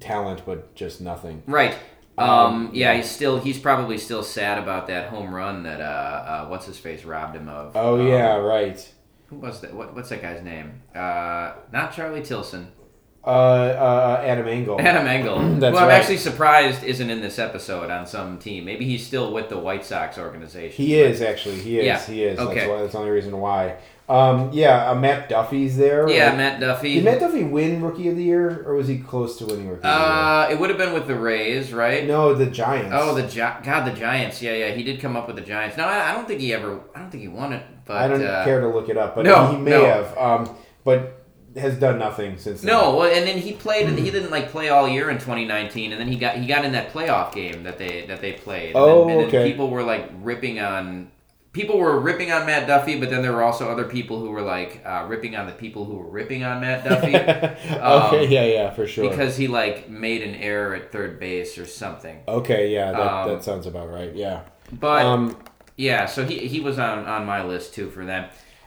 talent, but just nothing. Right. Um, Um, yeah, yeah. he's still he's probably still sad about that home run that uh, uh what's his face robbed him of. Oh Um, yeah, right. Who was that? What, what's that guy's name? Uh, not Charlie Tilson. Uh, uh, Adam Engel. Adam Engel, That's who I'm right. actually surprised isn't in this episode on some team. Maybe he's still with the White Sox organization. He is actually. He is. Yeah. He is. Okay. That's, why, that's the only reason why. Um, yeah, uh, Matt Duffy's there. Yeah, Matt Duffy. Did Matt Duffy win Rookie of the Year, or was he close to winning Rookie of uh, it would have been with the Rays, right? No, the Giants. Oh, the Gi- God, the Giants. Yeah, yeah. He did come up with the Giants. No, I, I don't think he ever. I don't think he won it. But I don't uh, care to look it up, but no, he may no. have. Um, but has done nothing since. then. No, well, and then he played. He didn't like play all year in 2019, and then he got he got in that playoff game that they that they played. And Oh, then, and then okay. people were like ripping on. People were ripping on Matt Duffy, but then there were also other people who were like uh, ripping on the people who were ripping on Matt Duffy okay, Um, yeah, yeah, for sure. because he like made an error at third base or something. okay, yeah, that, Um, that sounds about right. Yeah. But Um, yeah, so he he was on on my list too for them.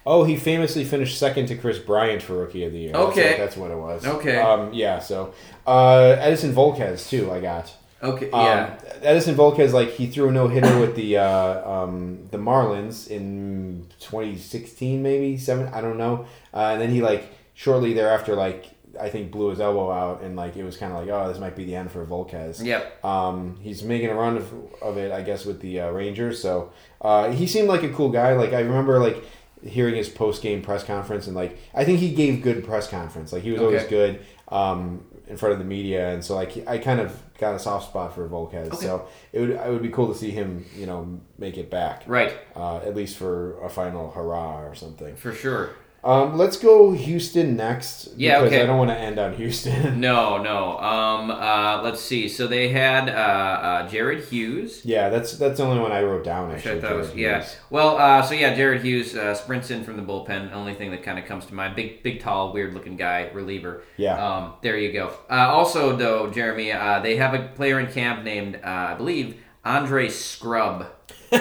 Oh, he famously finished second to Kris Bryant for Rookie of the Year. That's Okay. what- that's what it was. Okay. Um, yeah. So uh, Edinson Volquez too. I got. Okay, Um, yeah, Edinson Volquez, like he threw a no hitter with the uh, um, the Marlins in 2016, maybe seven. I don't know. Uh, and then he like shortly thereafter, like I think blew his elbow out, and like it was kind of like, oh, this might be the end for Volquez. yep. Um, he's making a run of, of it, I guess, with the uh, Rangers. So uh, he seemed like a cool guy. Like I remember, like hearing his post game press conference, and like I think he gave good press conference. Like he was always good um, in front of the media, and so like I kind of got a soft spot for Volquez. Okay. So it would it would be cool to see him, you know, make it back. Right, Uh, at least for a final hurrah or something. for sure. Um, let's go Houston next. Yeah, because okay. I don't want to end on Houston. No, no. Um, uh, let's see. So they had uh, uh, Jared Hughes. yeah, that's that's the only one I wrote down. Actually, I thought was yeah. Well, uh, so yeah, Jared Hughes uh, sprints in from the bullpen. Only thing that kind of comes to mind. Big, big, tall, weird looking guy, reliever. Yeah. Um, there you go. Uh, also, though, Jeremy, uh, they have a player in camp named, uh, I believe, Andre Scrubb. so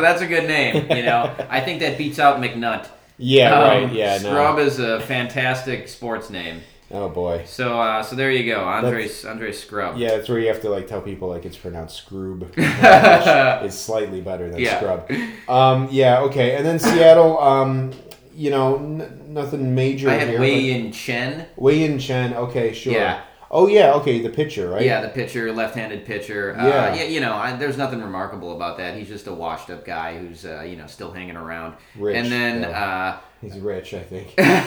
that's a good name. You know, I think that beats out McNutt. Yeah, Um, right. Yeah, Scrubb no. is a fantastic sports name. Oh boy. So, uh, so there you go, Andre Andre Scrubb. Yeah, it's where you have to like tell people like it's pronounced scroob. is slightly better than Yeah. scrub. Um, yeah, okay. And then Seattle, um, you know, n- nothing major I had here. Wei Yin Chen. Wei Yin Chen. Okay, sure. Yeah. Oh yeah, okay. The pitcher, right? Yeah, the pitcher, left-handed pitcher. Uh, Yeah. yeah, you know, I, there's nothing remarkable about that. He's just a washed-up guy who's, uh, you know, still hanging around. Rich, and then, yeah. He's rich, I think. uh,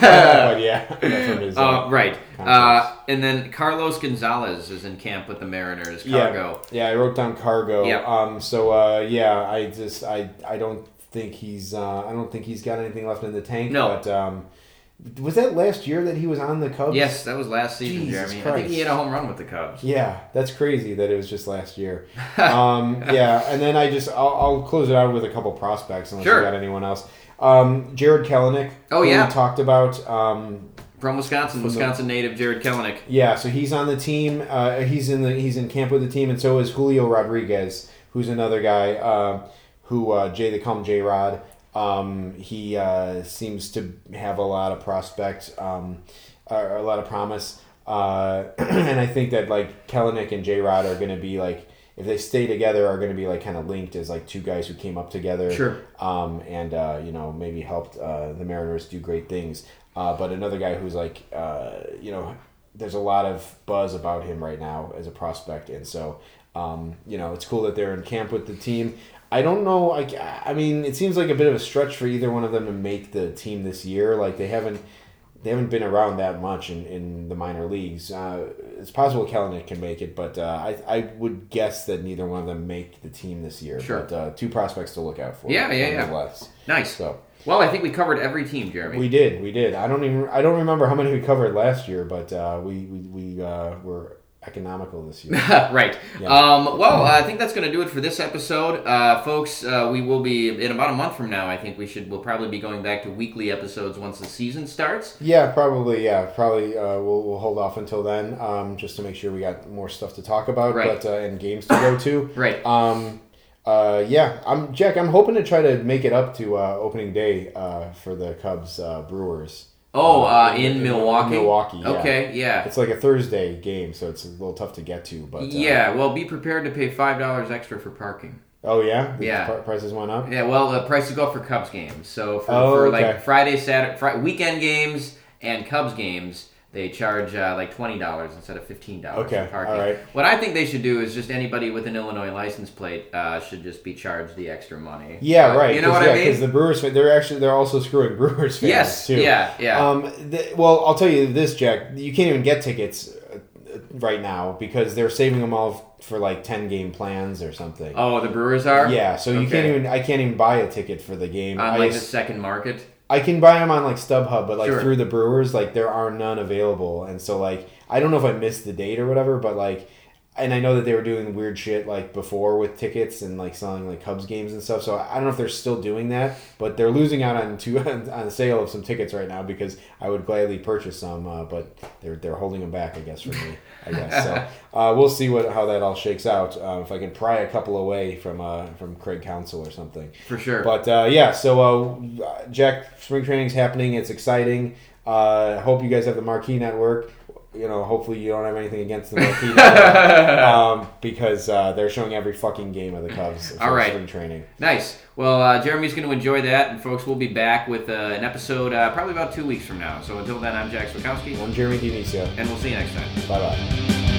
but yeah, his. Uh, uh, right. Uh, and then Carlos Gonzalez is in camp with the Mariners. yeah, Cargo. yeah. I wrote down cargo. Yeah. Um. So uh, yeah, I just I I don't think he's uh, I don't think he's got anything left in the tank. No. But um, was that last year that he was on the Cubs? Yes, that was last season, Jesus Jeremy. I think he Christ. hit a home run with the Cubs. Yeah, that's crazy that it was just last year. Um, yeah, and then I just I'll, I'll close it out with a couple prospects unless Sure. you got anyone else. Um, Jarred Kelenic. Oh, yeah. we talked about. Um, From Wisconsin, From the- Wisconsin native Jarred Kelenic. yeah, so he's on the team. Uh, he's in the he's in camp with the team, and so is Julio Rodriguez, who's another guy uh, who uh, Jay call him J Rod. Um, he uh, seems to have a lot of prospect, um, a lot of promise, uh, and I think that like Kelenic and J Rod are going to be like if they stay together are going to be like kind of linked as like two guys who came up together, Sure. um, and uh, you know maybe helped uh, the Mariners do great things. Uh, but another guy who's like uh, you know there's a lot of buzz about him right now as a prospect, and so um, you know it's cool that they're in camp with the team. I don't know. I, I mean, it seems like a bit of a stretch for either one of them to make the team this year. Like they haven't they haven't been around that much in, in the minor leagues. Uh, it's possible Kelenic can make it, but uh, I I would guess that neither one of them make the team this year. Sure. But uh, two prospects to look out for. Yeah, yeah, yeah. nonetheless. Nice. So Well, I think we covered every team, Jeremy. we did, we did. I don't even I don't remember how many we covered last year, but uh, we we, we uh, were economical this year. right. Yeah. Um, well, I think that's going to do it for this episode, uh, folks. Uh, we will be in about a month from now. I think we should. We'll probably be going back to weekly episodes once the season starts. Yeah, probably. Yeah, probably. Uh, we'll we'll hold off until then, um, just to make sure we got more stuff to talk about, Right. but uh, and games to go to. Right. Um, uh, yeah, I'm Jack. I'm hoping to try to make it up to uh, opening day uh, for the Cubs uh, Brewers. Oh, uh, in- in, in- Milwaukee. Milwaukee, yeah. Okay. Yeah. It's like a Thursday game, so it's a little tough to get to. But uh, yeah. Well, be prepared to pay five dollars extra for parking. Oh yeah. The Yeah. pr- prices went up. Yeah. Well, the prices go up for Cubs games. So for, Oh, for okay. like Friday, Saturday, Fri- weekend games and Cubs games, they charge uh, like twenty dollars instead of fifteen dollars Okay, for parking. all right. What I think they should do is just anybody with an Illinois license plate uh, should just be charged the extra money. Yeah, Uh, right. You know what yeah, I mean? Because the Brewers, they're actually they're also screwing Brewers fans yes. too. Yeah. Yeah. Um, th- well, I'll tell you this, Jack. You can't even get tickets uh, right now because they're saving them all for like ten game plans or something. oh, the Brewers are. yeah, so you Okay. can't even. I can't even buy a ticket for the game. on I, like the second market. I can buy them on like StubHub, but like Sure. through the Brewers, like there are none available, and so like I don't know if I missed the date or whatever, but like. And I know that they were doing weird shit like before with tickets and like selling like Cubs games and stuff. So I don't know if they're still doing that, but they're losing out on two on the sale of some tickets right now because I would gladly purchase some, uh, but they're they're holding them back, I guess, for me. I guess so. Uh, we'll see what how that all shakes out. Uh, if I can pry a couple away from uh, from Craig Counsell or something. For sure. But uh, yeah, so uh, Jack, spring training's happening. It's exciting. Uh, hope you guys have the Marquee Network. You know, hopefully you don't have anything against the um, because uh, they're showing every fucking game of the Cubs All right. spring training. Nice. Well, uh, Jeremy's going to enjoy that, and folks, we'll be back with uh, an episode uh, probably about two weeks from now. So until then, I'm Jack Swakowski, I'm Jeremy Dionisio. and we'll see you next time. Bye bye.